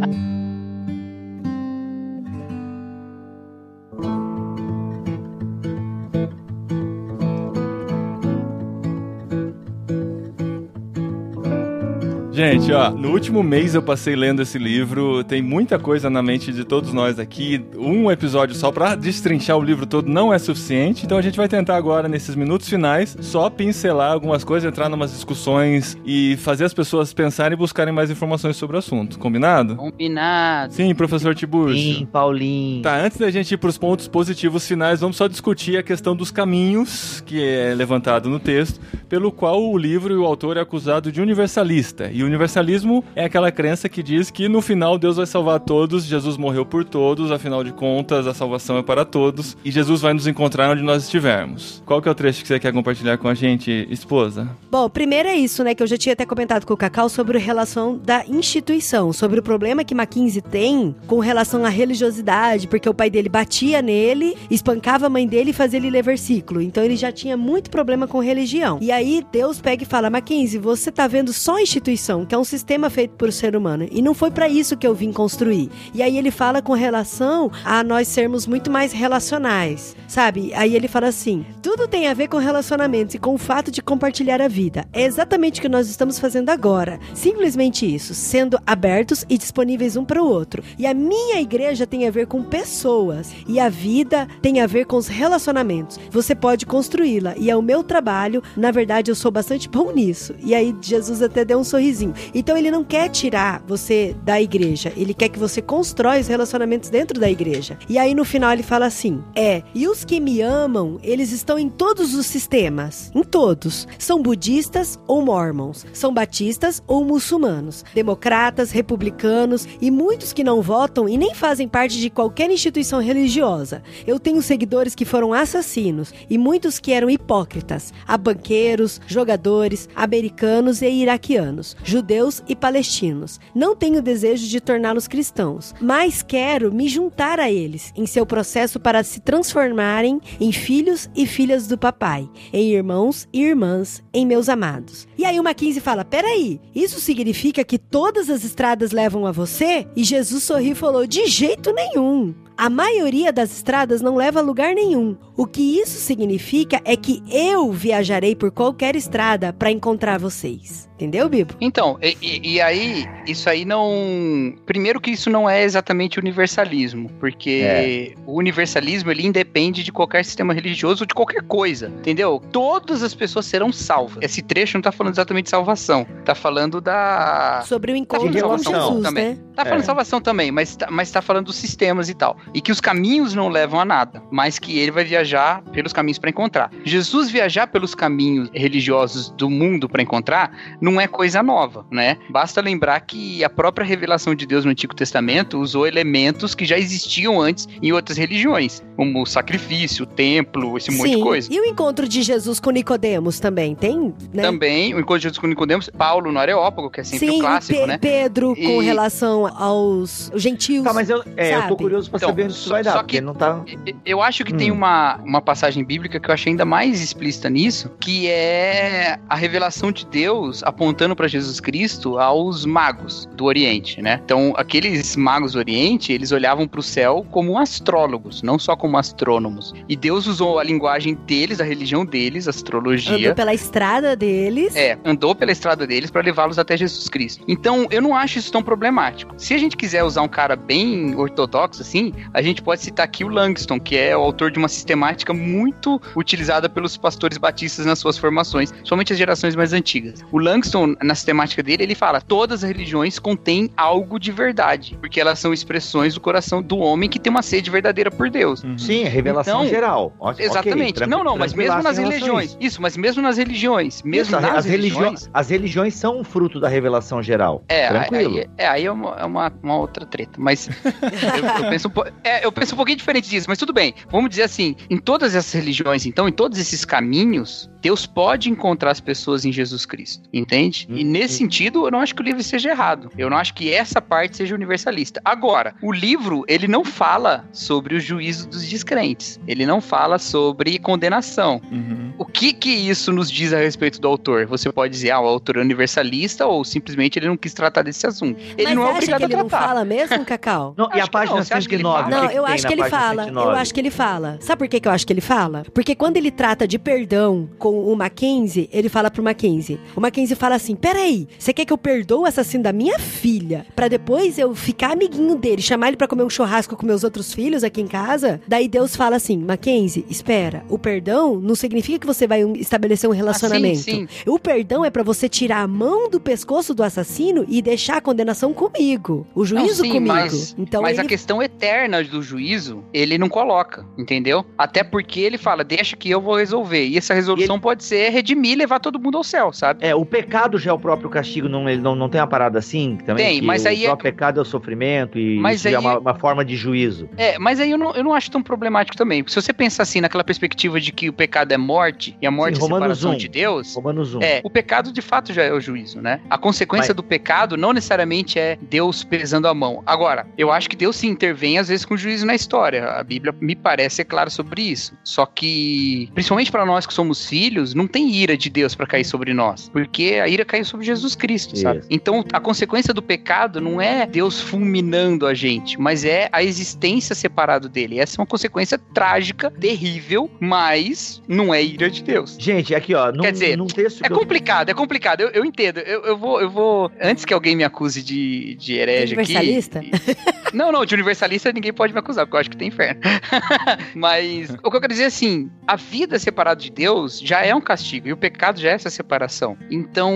Gente, ó, no último mês eu passei lendo esse livro, tem muita coisa na mente de todos nós aqui. Um episódio só pra destrinchar o livro todo não é suficiente, então a gente vai tentar agora, nesses minutos finais, só pincelar algumas coisas, entrar numas discussões e fazer as pessoas pensarem e buscarem mais informações sobre o assunto. Combinado? Combinado. Sim, professor Tiburcio. Sim, Paulinho. Tá, antes da gente ir pros pontos positivos finais, vamos só discutir a questão dos caminhos, que é levantado no texto, pelo qual o livro e o autor é acusado de universalista. E universalismo é aquela crença que diz que no final Deus vai salvar todos, Jesus morreu por todos, afinal de contas a salvação é para todos, e Jesus vai nos encontrar onde nós estivermos. Qual que é o trecho que você quer compartilhar com a gente, esposa? Bom, primeiro é isso, né? Que eu já tinha até comentado com o Cacau sobre a relação da instituição, sobre o problema que Mackenzie tem com relação à religiosidade, porque o pai dele batia nele, espancava a mãe dele e fazia ele ler versículo. Então ele já tinha muito problema com religião. E aí Deus pega e fala: Mackenzie, você tá vendo só a instituição, que é um sistema feito por ser humano. E não foi pra isso que eu vim construir. E aí ele fala com relação a nós sermos muito mais relacionais, sabe? Aí ele fala assim: tudo tem a ver com relacionamentos e com o fato de compartilhar a vida. É exatamente o que nós estamos fazendo agora. Simplesmente isso, sendo abertos e disponíveis um para o outro. E a minha igreja tem a ver com pessoas e a vida tem a ver com os relacionamentos. Você pode construí-la e é o meu trabalho. Na verdade, eu sou bastante bom nisso. E aí Jesus até deu um sorrisinho. Então ele não quer tirar você da igreja, ele quer que você constrói os relacionamentos dentro da igreja. E aí no final ele fala assim: "É, e os que me amam, eles estão em todos os sistemas, em todos. São budistas ou mormons, são batistas ou muçulmanos, democratas, republicanos e muitos que não votam e nem fazem parte de qualquer instituição religiosa. Eu tenho seguidores que foram assassinos e muitos que eram hipócritas, a banqueiros, jogadores, americanos e iraquianos, judeus e palestinos. Não tenho desejo de torná-los cristãos, mas quero me juntar a eles em seu processo para se transformarem em filhos e filhas do papai, em irmãos e irmãs, em meus amados. E aí o Mackenzie fala: peraí, isso significa que todas as estradas levam a você? E Jesus sorriu e falou: de jeito nenhum. A maioria das estradas não leva a lugar nenhum. O que isso significa é que eu viajarei por qualquer estrada para encontrar vocês. Entendeu, Bibo? Então, e, e- e aí, isso aí não. Primeiro que isso não é exatamente universalismo, porque o universalismo ele independe de qualquer sistema religioso ou de qualquer coisa, entendeu? Todas as pessoas serão salvas. Esse trecho não tá falando exatamente de salvação, tá falando da. Sobre o encontro de com Jesus, também. né? Tá falando É. salvação também, mas tá, mas tá falando dos sistemas e tal. E que os caminhos não levam a nada, mas que ele vai viajar pelos caminhos para encontrar. Jesus viajar pelos caminhos religiosos do mundo para encontrar não é coisa nova, né? Basta lembrar que a própria revelação de Deus no Antigo Testamento usou elementos que já existiam antes em outras religiões, como o sacrifício, o templo, esse monte de coisa. E o encontro de Jesus com Nicodemos também tem, né? Também, o encontro de Jesus com Nicodemos, Paulo no Areópago, que é sempre Sim, o clássico, Pe- né? Pedro com E- relação aos gentios. Tá, mas eu, é, eu tô curioso pra Então, saber onde isso só- vai dar, só porque que- não tá. Eu acho que tem Hum. uma, uma passagem bíblica que eu achei ainda mais explícita nisso, que é a revelação de Deus a apontando para Jesus Cristo aos magos do Oriente, né? Então, aqueles magos do Oriente, eles olhavam para o céu como astrólogos, não só como astrônomos. E Deus usou a linguagem deles, a religião deles, a astrologia. Andou pela estrada deles. É, andou pela estrada deles para levá-los até Jesus Cristo. Então, eu não acho isso tão problemático. Se a gente quiser usar um cara bem ortodoxo assim, a gente pode citar aqui o Langston, que é o autor de uma sistemática muito utilizada pelos pastores batistas nas suas formações, somente as gerações mais antigas. O Langston, na sistemática dele, ele fala: todas as religiões contêm algo de verdade, porque elas são expressões do coração do homem que tem uma sede verdadeira por Deus. Uhum. Sim, é revelação então, geral. Exatamente. Okay, não, não, mas mesmo nas religiões. Isso, mas mesmo nas religiões. Mesmo isso, nas as religiões. As religiões são um fruto da revelação geral. É, Tranquilo. Aí, é, aí é, uma, é uma, uma outra treta. Mas eu, eu, penso um é, eu penso um pouquinho diferente disso, mas tudo bem. Vamos dizer assim: em todas essas religiões, então, em todos esses caminhos, Deus pode encontrar as pessoas em Jesus Cristo, entende? Hum, e nesse hum. sentido, eu não acho que o livro seja errado. Eu não acho que essa parte seja universalista. Agora, o livro, ele não fala sobre o juízo dos descrentes. Ele não fala sobre condenação. Uhum. O que que isso nos diz a respeito do autor? Você pode dizer, ah, o autor é universalista ou simplesmente ele não quis tratar desse assunto. Ele Mas não é obrigado que ele a tratar. não fala mesmo, Cacau? Não, e a página 109? Não, eu acho que ele fala. Eu acho que ele fala. Sabe por que, que eu acho que ele fala? Porque quando ele trata de perdão com o Mackenzie, ele fala pro Mackenzie. O Mackenzie fala assim: peraí, você quer que eu perdoe o assassino da minha filha pra depois eu ficar amiguinho dele, chamar ele pra comer um churrasco com meus outros filhos aqui em casa? Daí Deus fala assim: Mackenzie, espera, o perdão não significa que você vai estabelecer um relacionamento. Ah, sim, sim. O perdão é para você tirar a mão do pescoço do assassino e deixar a condenação comigo. O juízo não, sim, comigo. Mas, então mas ele... a questão eterna do juízo, ele não coloca, entendeu? Até porque ele fala, deixa que eu vou resolver. E essa resolução ele... pode ser redimir e levar todo mundo ao céu, sabe? É, o pecado já é o próprio castigo, não, ele não, não tem uma parada assim também? Tem, mas aí. O é... pecado é o sofrimento e mas isso aí... é uma, uma, forma de juízo. É, mas aí eu não, eu não acho tão problemático também. Se você pensar assim, naquela perspectiva de que o pecado é morte e a morte Sim, é separação 1. de Deus. Romanos 1. É, o pecado de fato já é o juízo, né? A consequência mas... do pecado não necessariamente é Deus pesando a mão. Agora, eu acho que Deus se intervém às vezes com juízo na história. A Bíblia me parece ser clara sobre isso. Só que, principalmente para nós que somos filhos, não tem ira de Deus para cair sobre nós, porque a ira caiu sobre Jesus Cristo, sabe? Isso. Então, a consequência do pecado não é Deus fulminando a gente, mas é a existência separado dele. Essa é uma consequência trágica, terrível, mas não é ira de Deus. Gente, aqui ó, num, Quer dizer, num texto é complicado, eu... é complicado. Eu, eu entendo. Eu, eu, vou, eu vou antes que alguém me acuse de, de herege aqui. Universalista? Não, não, de universalista ninguém pode me acusar, porque eu acho que tem inferno. Mas o que eu quero dizer é assim: a vida separada de Deus já é um castigo, e o pecado já é essa separação. Então,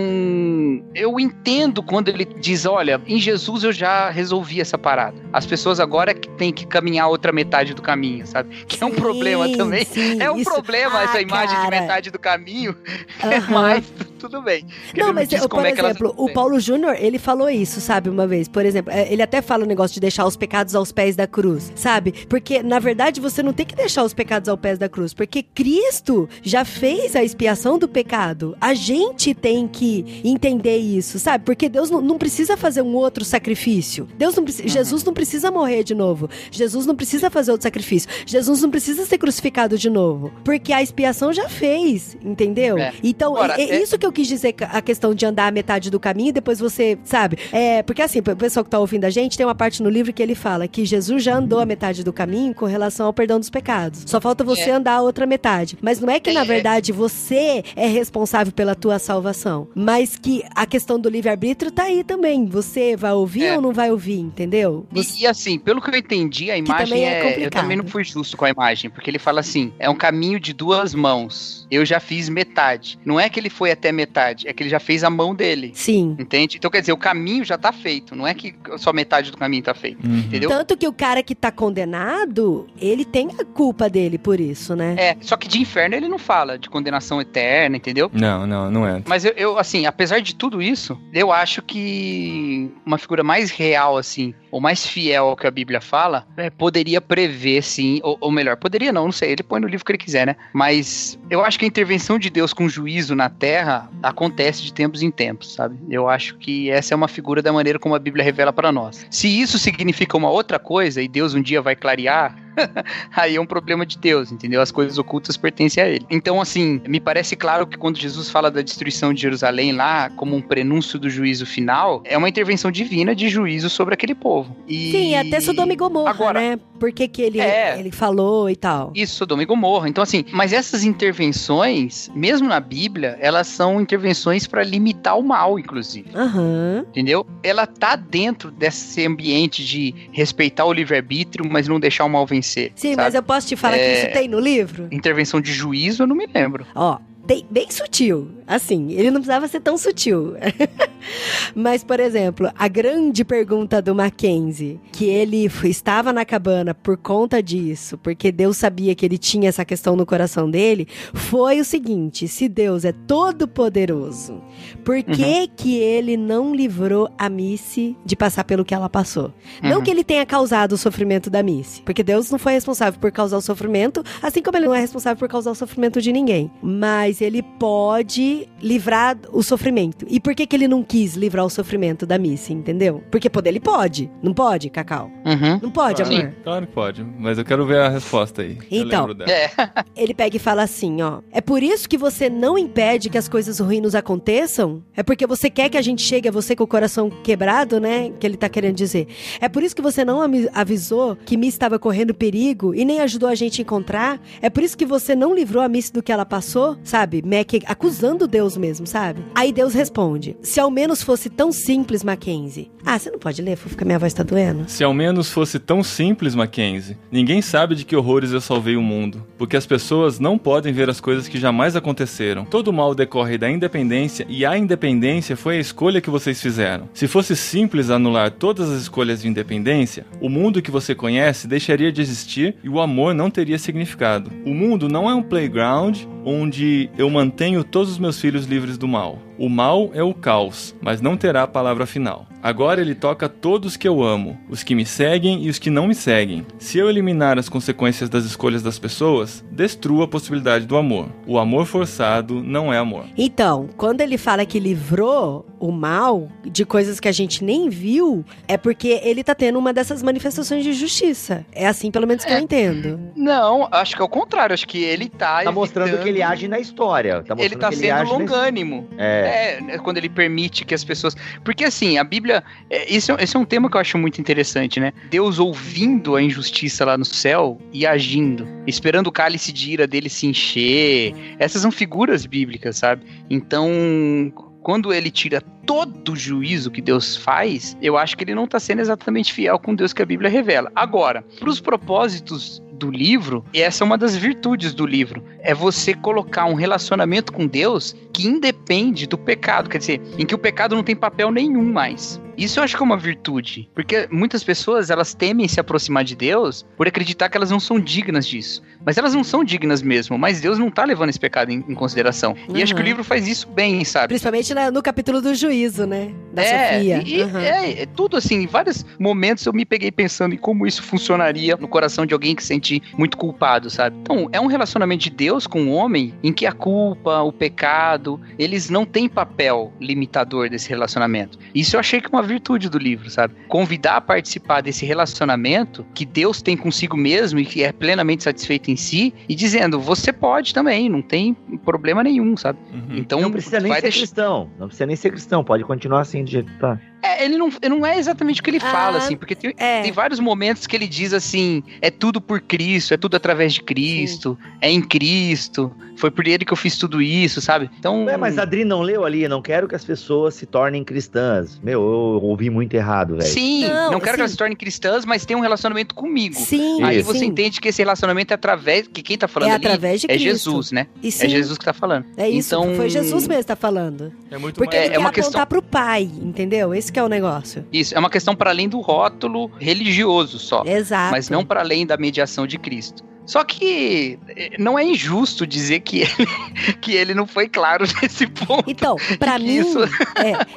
eu entendo quando ele diz: olha, em Jesus eu já resolvi essa parada. As pessoas agora que têm que caminhar outra metade do caminho, sabe? Que sim, é um problema também. Sim, é um isso... problema ah, essa imagem cara. de metade do caminho, uhum. mas tudo bem. Não, mas eu, por é exemplo, o Paulo Júnior, ele falou isso, sabe, uma vez. Por exemplo, é, ele até fala o negócio de deixar os pecados aos pés da cruz, sabe? Porque, na verdade, você não tem que deixar os pecados aos pés da cruz, porque Cristo já fez a expiação do pecado. A gente tem que entender isso, sabe? Porque Deus não, não precisa fazer um outro sacrifício. Deus não uhum. Jesus não precisa morrer de novo. Jesus não precisa fazer outro sacrifício. Jesus não precisa ser crucificado de novo, porque a expiação já fez, entendeu? É. Então, é, é, isso que eu quis dizer a questão de andar a metade do caminho e depois você, sabe? É, porque assim, o pessoal que tá ouvindo a gente, tem uma parte no livro que ele fala que Jesus já andou a metade do caminho com relação ao perdão dos pecados. Só falta você é. andar a outra metade. Mas não é que, na é. verdade, você é responsável pela tua salvação. Mas que a questão do livre-arbítrio tá aí também. Você vai ouvir é. ou não vai ouvir, entendeu? Você... E, assim, pelo que eu entendi, a imagem é, é Eu também não fui justo com a imagem, porque ele fala assim: é um caminho de duas mãos. Eu já fiz metade. Não é que ele foi até metade, é que ele já fez a mão dele. Sim. Entende? Então quer dizer, o caminho já tá feito. Não é que só metade do caminho tá feito. Uhum. Entendeu? Tanto que o cara que tá condenado, ele tem a culpa dele por isso, né? É, só que de inferno ele não fala de condenação eterna, entendeu? Não, não, não é. Mas eu, eu assim, apesar de tudo isso, eu acho que uma figura mais real, assim, ou mais fiel ao que a Bíblia fala, é, poderia prever, sim, ou, ou, melhor, poderia não, não sei, ele põe no livro que ele quiser, né? Mas eu acho que a intervenção de Deus com juízo na terra acontece de tempos em tempos, sabe? Eu acho que essa é uma figura da maneira como a Bíblia revela para nós. Se isso significa uma outra coisa e Deus um dia vai clarear aí é um problema de Deus, entendeu? As coisas ocultas pertencem a ele. Então, assim, me parece claro que quando Jesus fala da destruição de Jerusalém lá, como um prenúncio do juízo final, é uma intervenção divina de juízo sobre aquele povo. E... Sim, até Sodoma e Gomorra, Agora, né? Por que, que ele, É. ele falou e tal. Isso, Sodoma e Gomorra. Então, assim, mas essas intervenções, mesmo na Bíblia, elas são intervenções para limitar o mal, inclusive. Aham. Entendeu? Ela tá dentro desse ambiente de respeitar o livre-arbítrio, mas não deixar o mal vencer. Sim, sabe? mas eu posso te falar que É. isso tem no livro? Intervenção de juízo, eu não me lembro. Ó, tem, bem sutil. Assim, ele não precisava ser tão sutil. Mas, por exemplo, a grande pergunta do Mackenzie, que ele estava na cabana por conta disso, porque Deus sabia que ele tinha essa questão no coração dele, foi o seguinte: se Deus é todo poderoso, por que que ele não livrou a Missy de passar pelo que ela passou? Não Uhum. que ele tenha causado o sofrimento da Missy, porque Deus não foi responsável por causar o sofrimento, assim como ele não é responsável por causar o sofrimento de ninguém. Mas ele pode livrar o sofrimento. E por que que ele não quis livrar o sofrimento da Missy, entendeu? Porque poder ele pode. Não pode, Cacau? Uhum. Não pode, claro, amor? Claro que pode, mas eu quero ver a resposta aí. Então. É. Ele pega e fala assim, ó. É por isso que você não impede que as coisas ruins nos aconteçam? É porque você quer que a gente chegue a você com o coração quebrado, né? Que ele tá querendo dizer. É por isso que você não avisou que Miss estava correndo perigo e nem ajudou a gente a encontrar? É por isso que você não livrou a Miss do que ela passou? Sabe? Mac acusando Deus mesmo, sabe? Aí Deus responde: Se ao menos fosse tão simples, Mackenzie. Ah, você não pode ler, Fufu, que a minha voz tá doendo? Se ao menos fosse tão simples, Mackenzie, ninguém sabe de que horrores eu salvei o mundo, porque as pessoas não podem ver as coisas que jamais aconteceram. Todo mal decorre da independência e a independência foi a escolha que vocês fizeram. Se fosse simples anular todas as escolhas de independência, o mundo que você conhece deixaria de existir e o amor não teria significado. O mundo não é um playground onde eu mantenho todos os meus filhos livres do mal. O mal é o caos, mas não terá a palavra final. Agora ele toca todos que eu amo, os que me seguem e os que não me seguem. Se eu eliminar as consequências das escolhas das pessoas, destruo a possibilidade do amor. O amor forçado não é amor. Então, quando ele fala que livrou o mal de coisas que a gente nem viu, é porque ele tá tendo uma dessas manifestações de justiça. É assim, pelo menos, que eu entendo. Não, acho que é o contrário. Acho que ele tá. Tá mostrando evitando- que ele age na história. Tá mostrando Ele tá que sendo longânimo. É. É, né, quando ele permite que as pessoas. Porque assim, a Bíblia. é, esse, é, esse é um tema que eu acho muito interessante, né? Deus ouvindo a injustiça lá no céu e agindo. Esperando o cálice de ira dele se encher. Essas são figuras bíblicas, sabe? Então. Quando ele tira todo o juízo que Deus faz, eu acho que ele não está sendo exatamente fiel com Deus que a Bíblia revela. Agora, para os propósitos do livro, e essa é uma das virtudes do livro, é você colocar um relacionamento com Deus que independe do pecado, quer dizer, em que o pecado não tem papel nenhum mais. Isso eu acho que é uma virtude, porque muitas pessoas elas temem se aproximar de Deus por acreditar que elas não são dignas disso. Mas elas não são dignas mesmo, mas Deus não tá levando esse pecado em, em consideração. E acho que o Uhum. livro faz isso bem, sabe? Principalmente na- no capítulo do juízo, né? Da é, Sofia. e- Uhum. é, é tudo assim, em vários momentos eu me peguei pensando em como isso funcionaria no coração de alguém que se sente muito culpado, sabe? Então, é um relacionamento de Deus com o homem em que a culpa, o pecado, eles não têm papel limitador desse relacionamento. Isso eu achei que é uma virtude do livro, sabe? Convidar a participar desse relacionamento que Deus tem consigo mesmo e que é plenamente satisfeito em si e dizendo, você pode também, não tem problema nenhum, sabe? Uhum. Então, não precisa nem vai ser deixar- cristão. Não precisa nem ser cristão. Pode continuar assim do jeito que tá. É, ele não, não é exatamente o que ele Ah, fala, assim, porque tem, é. tem vários momentos que ele diz assim: é tudo por Cristo, é tudo através de Cristo, é em Cristo, foi por ele que eu fiz tudo isso, sabe? Então. É, mas a Adri não leu ali. Não quero que as pessoas se tornem cristãs. Meu, eu ouvi muito errado, velho. Sim, Não, não, quero que elas sim. se tornem cristãs, mas tem um relacionamento comigo. Sim, Aí Isso. você sim. entende que esse relacionamento é através. Que quem tá falando É ali através de é Cristo. Jesus, né? E sim, É Jesus que tá falando. É isso, Então- foi Jesus mesmo que tá falando. É muito Porque mais... ele é quer uma apontar questão- pro pai, entendeu? Esse que é o negócio. Isso, é uma questão para além do rótulo religioso só. Exato. mas não para além da mediação de Cristo. Só que eh, não é injusto dizer que ele, que ele não foi claro nesse ponto. Então, pra Que mim, isso?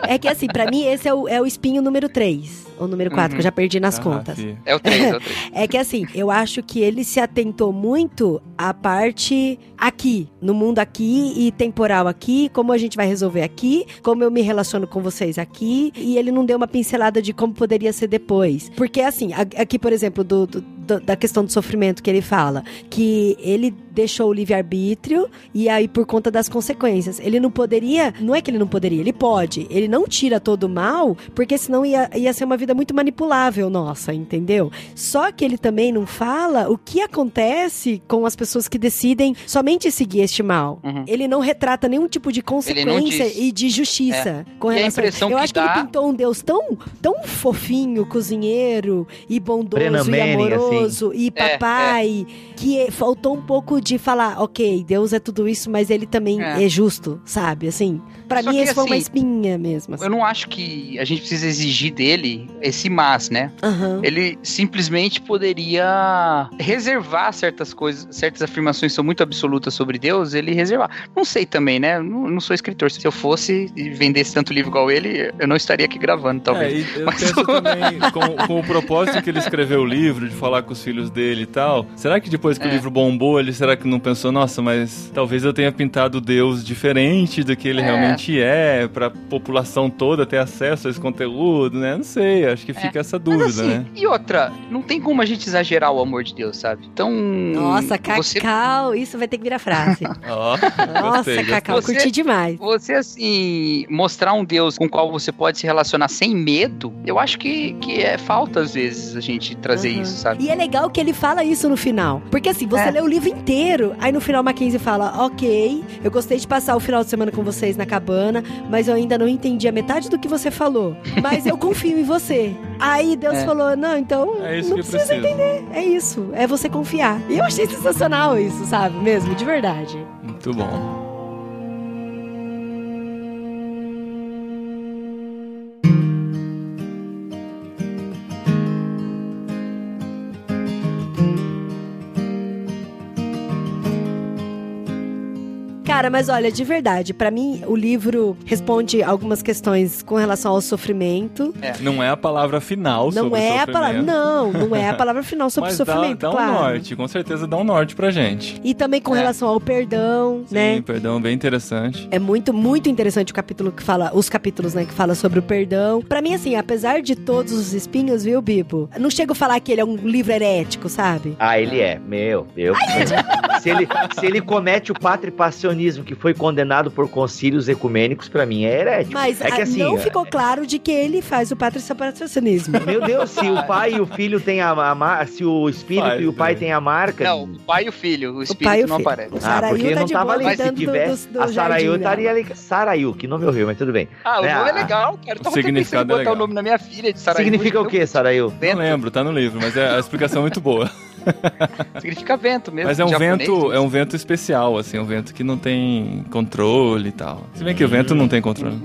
é, é que assim, pra mim esse é o, é o espinho número 3, ou número 4, Uhum. que eu já perdi nas Ah, contas. É o 3, é o 3. É que assim, eu acho que ele se atentou muito à parte aqui, no mundo aqui e temporal aqui, como a gente vai resolver aqui, como eu me relaciono com vocês aqui, e ele não deu uma pincelada de como poderia ser depois. Porque assim, aqui, por exemplo, do, do, do- da questão do sofrimento que ele fala. Que ele deixou o livre-arbítrio e aí por conta das consequências. Ele não poderia, não é que ele não poderia, ele pode. Ele não tira todo o mal, porque senão ia, ia ser uma vida muito manipulável nossa, entendeu? Só que ele também não fala o que acontece com as pessoas que decidem somente seguir este mal. Uhum. Ele não retrata nenhum tipo de consequência e de justiça com E a relação impressão Eu que acho que dá- ele pintou um Deus tão, tão fofinho, cozinheiro e bondoso e Manning, amoroso e É, papai, que faltou um pouco de falar, ok, Deus é tudo isso, mas ele também É. é, justo, sabe? Assim, pra Só mim que, esse foi uma assim, espinha mesmo. assim. Eu não acho que a gente precisa exigir dele esse mas, né? Aham. Ele simplesmente poderia reservar certas coisas, certas afirmações que são muito absolutas sobre Deus, ele reservar. Não sei também, né? Não, não sou escritor. Se eu fosse e vendesse tanto livro igual ele, eu não estaria aqui gravando, talvez. É, eu Mas- penso também, com, com o propósito que ele escreveu o livro, de falar com os filhos dele e tal, será que depois que o É. livro bombou, ele será que não pensou, nossa, mas talvez eu tenha pintado Deus diferente do que ele É. realmente é, pra população toda ter acesso a esse conteúdo, né? Não sei, acho que fica essa Mas dúvida, assim, né? e outra, não tem como a gente exagerar o amor de Deus, sabe? Então. Nossa, você Cacau, isso vai ter que virar frase. Ó, Nossa, gostei, Cacau, Você- curti demais. Você, assim, mostrar um Deus com o qual você pode se relacionar sem medo, eu acho que, que é falta, às vezes, a gente trazer Aham. isso, sabe? E é legal que ele fala isso no final. Porque assim, você É. lê o livro inteiro, aí no final Mackenzie fala: Ok, eu gostei de passar o final de semana com vocês na cabana, mas eu ainda não entendi a metade do que você falou. Mas eu confio em você. Aí Deus É. falou: Não, então. É isso não precisa. entender. É isso. É você confiar. E eu achei sensacional isso, sabe? Mesmo, de verdade. Muito bom. Cara, mas olha, de verdade, pra mim o livro responde algumas questões com relação ao sofrimento. Não é a palavra final Não sobre é o a palavra. sofrimento. Não, não é a palavra final sobre Mas o sofrimento, dá, dá claro. um norte, com certeza dá um norte pra gente. E também com É. relação ao perdão, né? Sim, perdão, bem interessante. É muito, muito interessante o capítulo que fala, os capítulos, né, que fala sobre o perdão. Pra mim, assim, apesar de todos os espinhos, viu, Bibo? Não chego a falar que ele é um livro herético, sabe? Ah, ele é. Meu, eu. se, ele, se ele comete o patripassionismo que foi condenado por concílios ecumênicos, pra mim é herético. Mas é que ah, assim. não é- ficou claro de que ele faz o patricipacionismo. Meu Deus, se o pai e o filho têm a, a se o espírito Faz, e o pai né? têm a marca. Não, o pai e o filho, o espírito pai e o não filho. aparece. O Ah, porque tá não de tava ali. Se cuidando do- tivesse, do- do a Sarayu jardim estaria ali. Sarayu, que nome horrível, mas tudo bem. Ah, o Né, nome é legal, cara. Eu o tava pensando em significado é botar legal. o nome na minha filha de Sarayu. Significa o que, Sarayu? Não lembro, tá no livro, mas é, a explicação é muito boa. Significa vento mesmo. Mas é um japonês, vento, é um vento especial, assim, um vento que não tem controle e tal. Se bem que o vento não tem controle.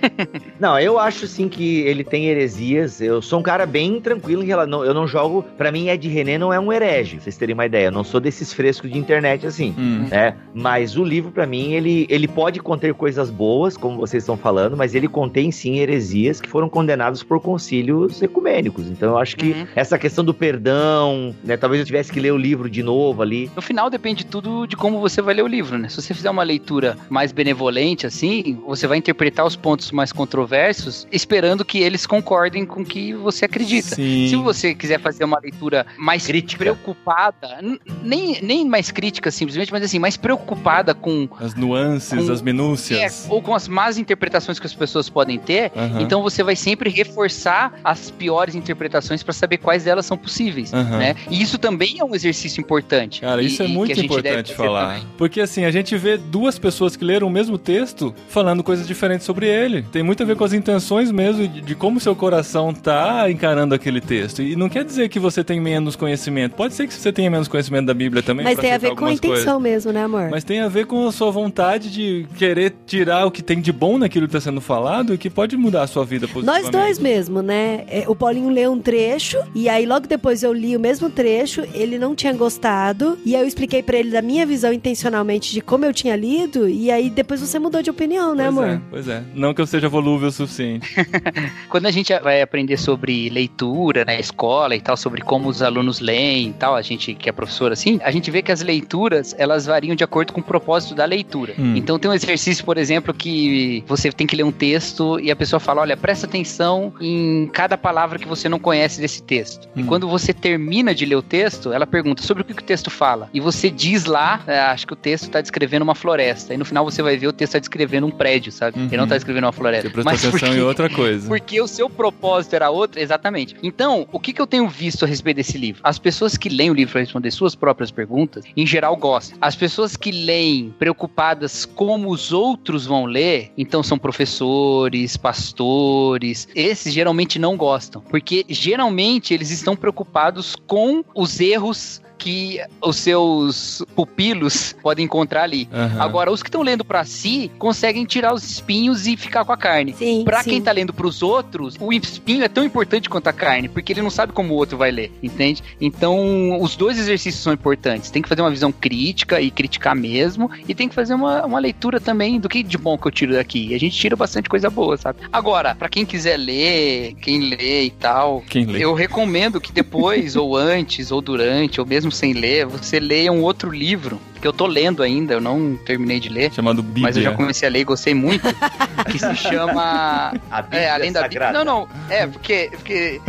Não, eu acho sim que ele tem heresias. Eu sou um cara bem tranquilo em relação. Eu não jogo. Pra mim, Ed René não é um herege, pra vocês terem uma ideia. Eu não sou desses frescos de internet assim. Hum. É, mas o livro, pra mim, ele, ele pode conter coisas boas, como vocês estão falando, mas ele contém sim heresias que foram condenadas por concílios ecumênicos. Então eu acho que Uhum. essa questão do perdão, né? Talvez eu tivesse que ler o livro de novo ali. No final depende tudo de como você vai ler o livro, né? Se você fizer uma leitura mais benevolente, assim, você vai interpretar os pontos mais controversos, esperando que eles concordem com o que você acredita. Sim. Se você quiser fazer uma leitura mais Crítica. preocupada, nem, nem mais crítica simplesmente, mas assim, mais preocupada com As nuances, Com- as minúcias. é, ou com as más interpretações que as pessoas podem ter, Aham. então você vai sempre reforçar as piores interpretações para saber quais delas são possíveis, Aham. né? E isso também é um exercício importante. Cara, e- isso é e muito importante falar. também. Porque assim, a gente vê duas pessoas que leram o mesmo texto falando coisas diferentes sobre ele. Tem muito a ver com as intenções mesmo de, de como seu coração tá encarando aquele texto. E não quer dizer que você tem menos conhecimento. Pode ser que você tenha menos conhecimento da Bíblia também. Mas tem a ver com a algumas coisas. intenção mesmo, né, amor? Mas tem a ver com a sua vontade de querer tirar o que tem de bom naquilo que está sendo falado e que pode mudar a sua vida positivamente. Nós dois mesmo, né? É, O Paulinho leu um trecho e aí logo depois eu li o mesmo trecho, ele não tinha gostado e aí eu expliquei pra ele da minha visão intencionalmente de como eu tinha lido e aí depois você mudou de opinião, né, Pois amor? é, pois é. Não que eu eu seja volúvel o suficiente. Quando a gente vai aprender sobre leitura na escola e tal, sobre como os alunos leem e tal, a gente que é professor assim, a gente vê que as leituras, elas variam de acordo com o propósito da leitura. Hum. Então tem um exercício, por exemplo, que você tem que ler um texto e a pessoa fala, olha, presta atenção em cada palavra que você não conhece desse texto. E Hum. quando você termina de ler o texto, ela pergunta sobre o que que o texto fala. E você diz lá, é, acho que o texto está descrevendo uma floresta. E no final você vai ver o texto está descrevendo um prédio, sabe? Ele não Uhum. está descrevendo uma floresta. Você prestou Mas atenção porque- em outra coisa. porque o seu propósito era outro, exatamente. Então, o que, que eu tenho visto a respeito desse livro? As pessoas que leem o livro para responder suas próprias perguntas, em geral gostam. As pessoas que leem preocupadas como os outros vão ler, então são professores, pastores, esses geralmente não gostam. Porque geralmente eles estão preocupados com os erros que os seus pupilos podem encontrar ali. Aham. Agora, os que estão lendo para si conseguem tirar os espinhos e ficar com a carne. Sim. quem tá lendo pros outros, o espinho é tão importante quanto a carne, porque ele não sabe como o outro vai ler, entende? Então, os dois exercícios são importantes. Tem que fazer uma visão crítica e criticar mesmo, e tem que fazer uma, uma leitura também do que de bom que eu tiro daqui. E a gente tira bastante coisa boa, sabe? Agora, pra quem quiser ler, quem lê e tal, Quem lê? eu recomendo que depois, ou antes, ou durante, ou mesmo sem ler, você leia um outro livro, que eu tô lendo ainda, eu não terminei de ler. Chamado Bíblia. Mas eu já comecei a ler e gostei muito. que se chama. A Bíblia É, além da Bíblia. Sagrada. Não, não. É, porque, porque.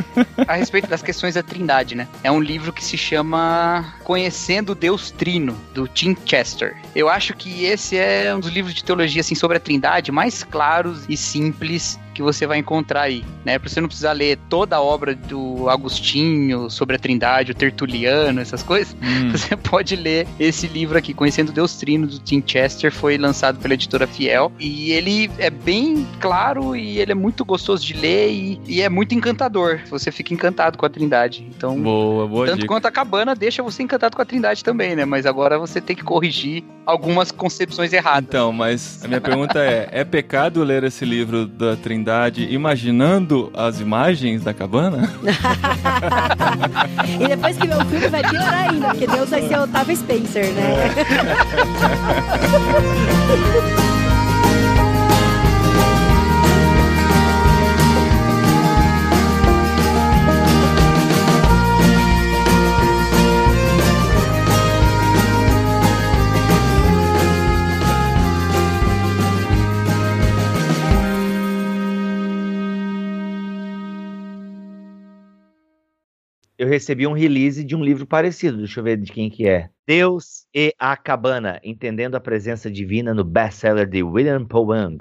A respeito das questões da Trindade, né? É um livro que se chama Conhecendo Deus Trino, do Tim Chester. Eu acho que esse é um dos livros de teologia, assim, sobre a Trindade mais claros e simples que você vai encontrar aí, né? Pra você não precisar ler toda a obra do Agostinho sobre a Trindade, o Tertuliano, essas coisas. Hum. Você pode ler esse livro aqui, Conhecendo Deus Trino, do Tim Chester, foi lançado pela editora Fiel. E ele é bem claro e ele é muito gostoso de ler e, e é muito encantador. Você fica encantado com a Trindade. Então, Boa, boa tanto dica. quanto a cabana deixa você encantado com a Trindade também, né? Mas agora você tem que corrigir algumas concepções erradas. Então, mas a minha pergunta é: é pecado ler esse livro da Trindade imaginando as imagens da cabana? E depois que ver o filme vai piorar ainda, porque Deus vai ser Otávio Spencer, né? Eu recebi um release de um livro parecido, deixa eu ver de quem que é. Deus e a Cabana, entendendo a presença divina no best-seller de William Powang.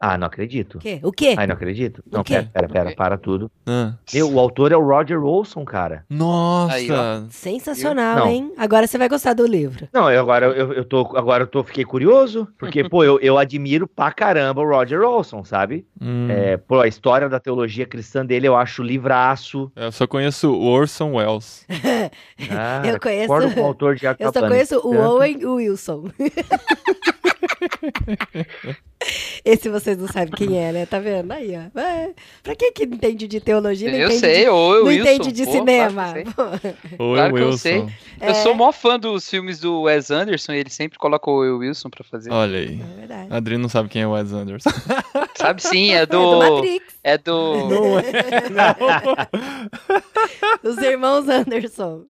Ah, não acredito. O quê? O quê? Ai, não acredito. Não, quê? pera, pera, pera, para tudo. Ah. Meu, o autor é o Roger Olson, cara. Nossa! Aí. Sensacional, Não. hein? Agora você vai gostar do livro. Não, eu agora eu, eu tô, agora eu tô, fiquei curioso, porque, pô, eu, eu admiro pra caramba o Roger Olson, sabe? Hum. É, pô, a história da teologia cristã dele eu acho livraço. Eu só conheço o Orson Welles. Ah, Eu conheço- com o autor de Eu só conheço o Owen Wilson. Esse vocês não sabem quem é, né? Tá vendo? Aí, ó. É, pra quem que entende de teologia, não Eu entende sei, de, ou eu não Wilson. entende de Pô, cinema? claro que eu Ou Claro que eu sei. É. Eu sou mó fã dos filmes do Wes Anderson e ele sempre coloca o Will Wilson pra fazer. Olha aí. É verdade. Adri não sabe quem é o Wes Anderson. Sabe sim, é É do do. Matrix, É do. Não é, não. dos irmãos Anderson.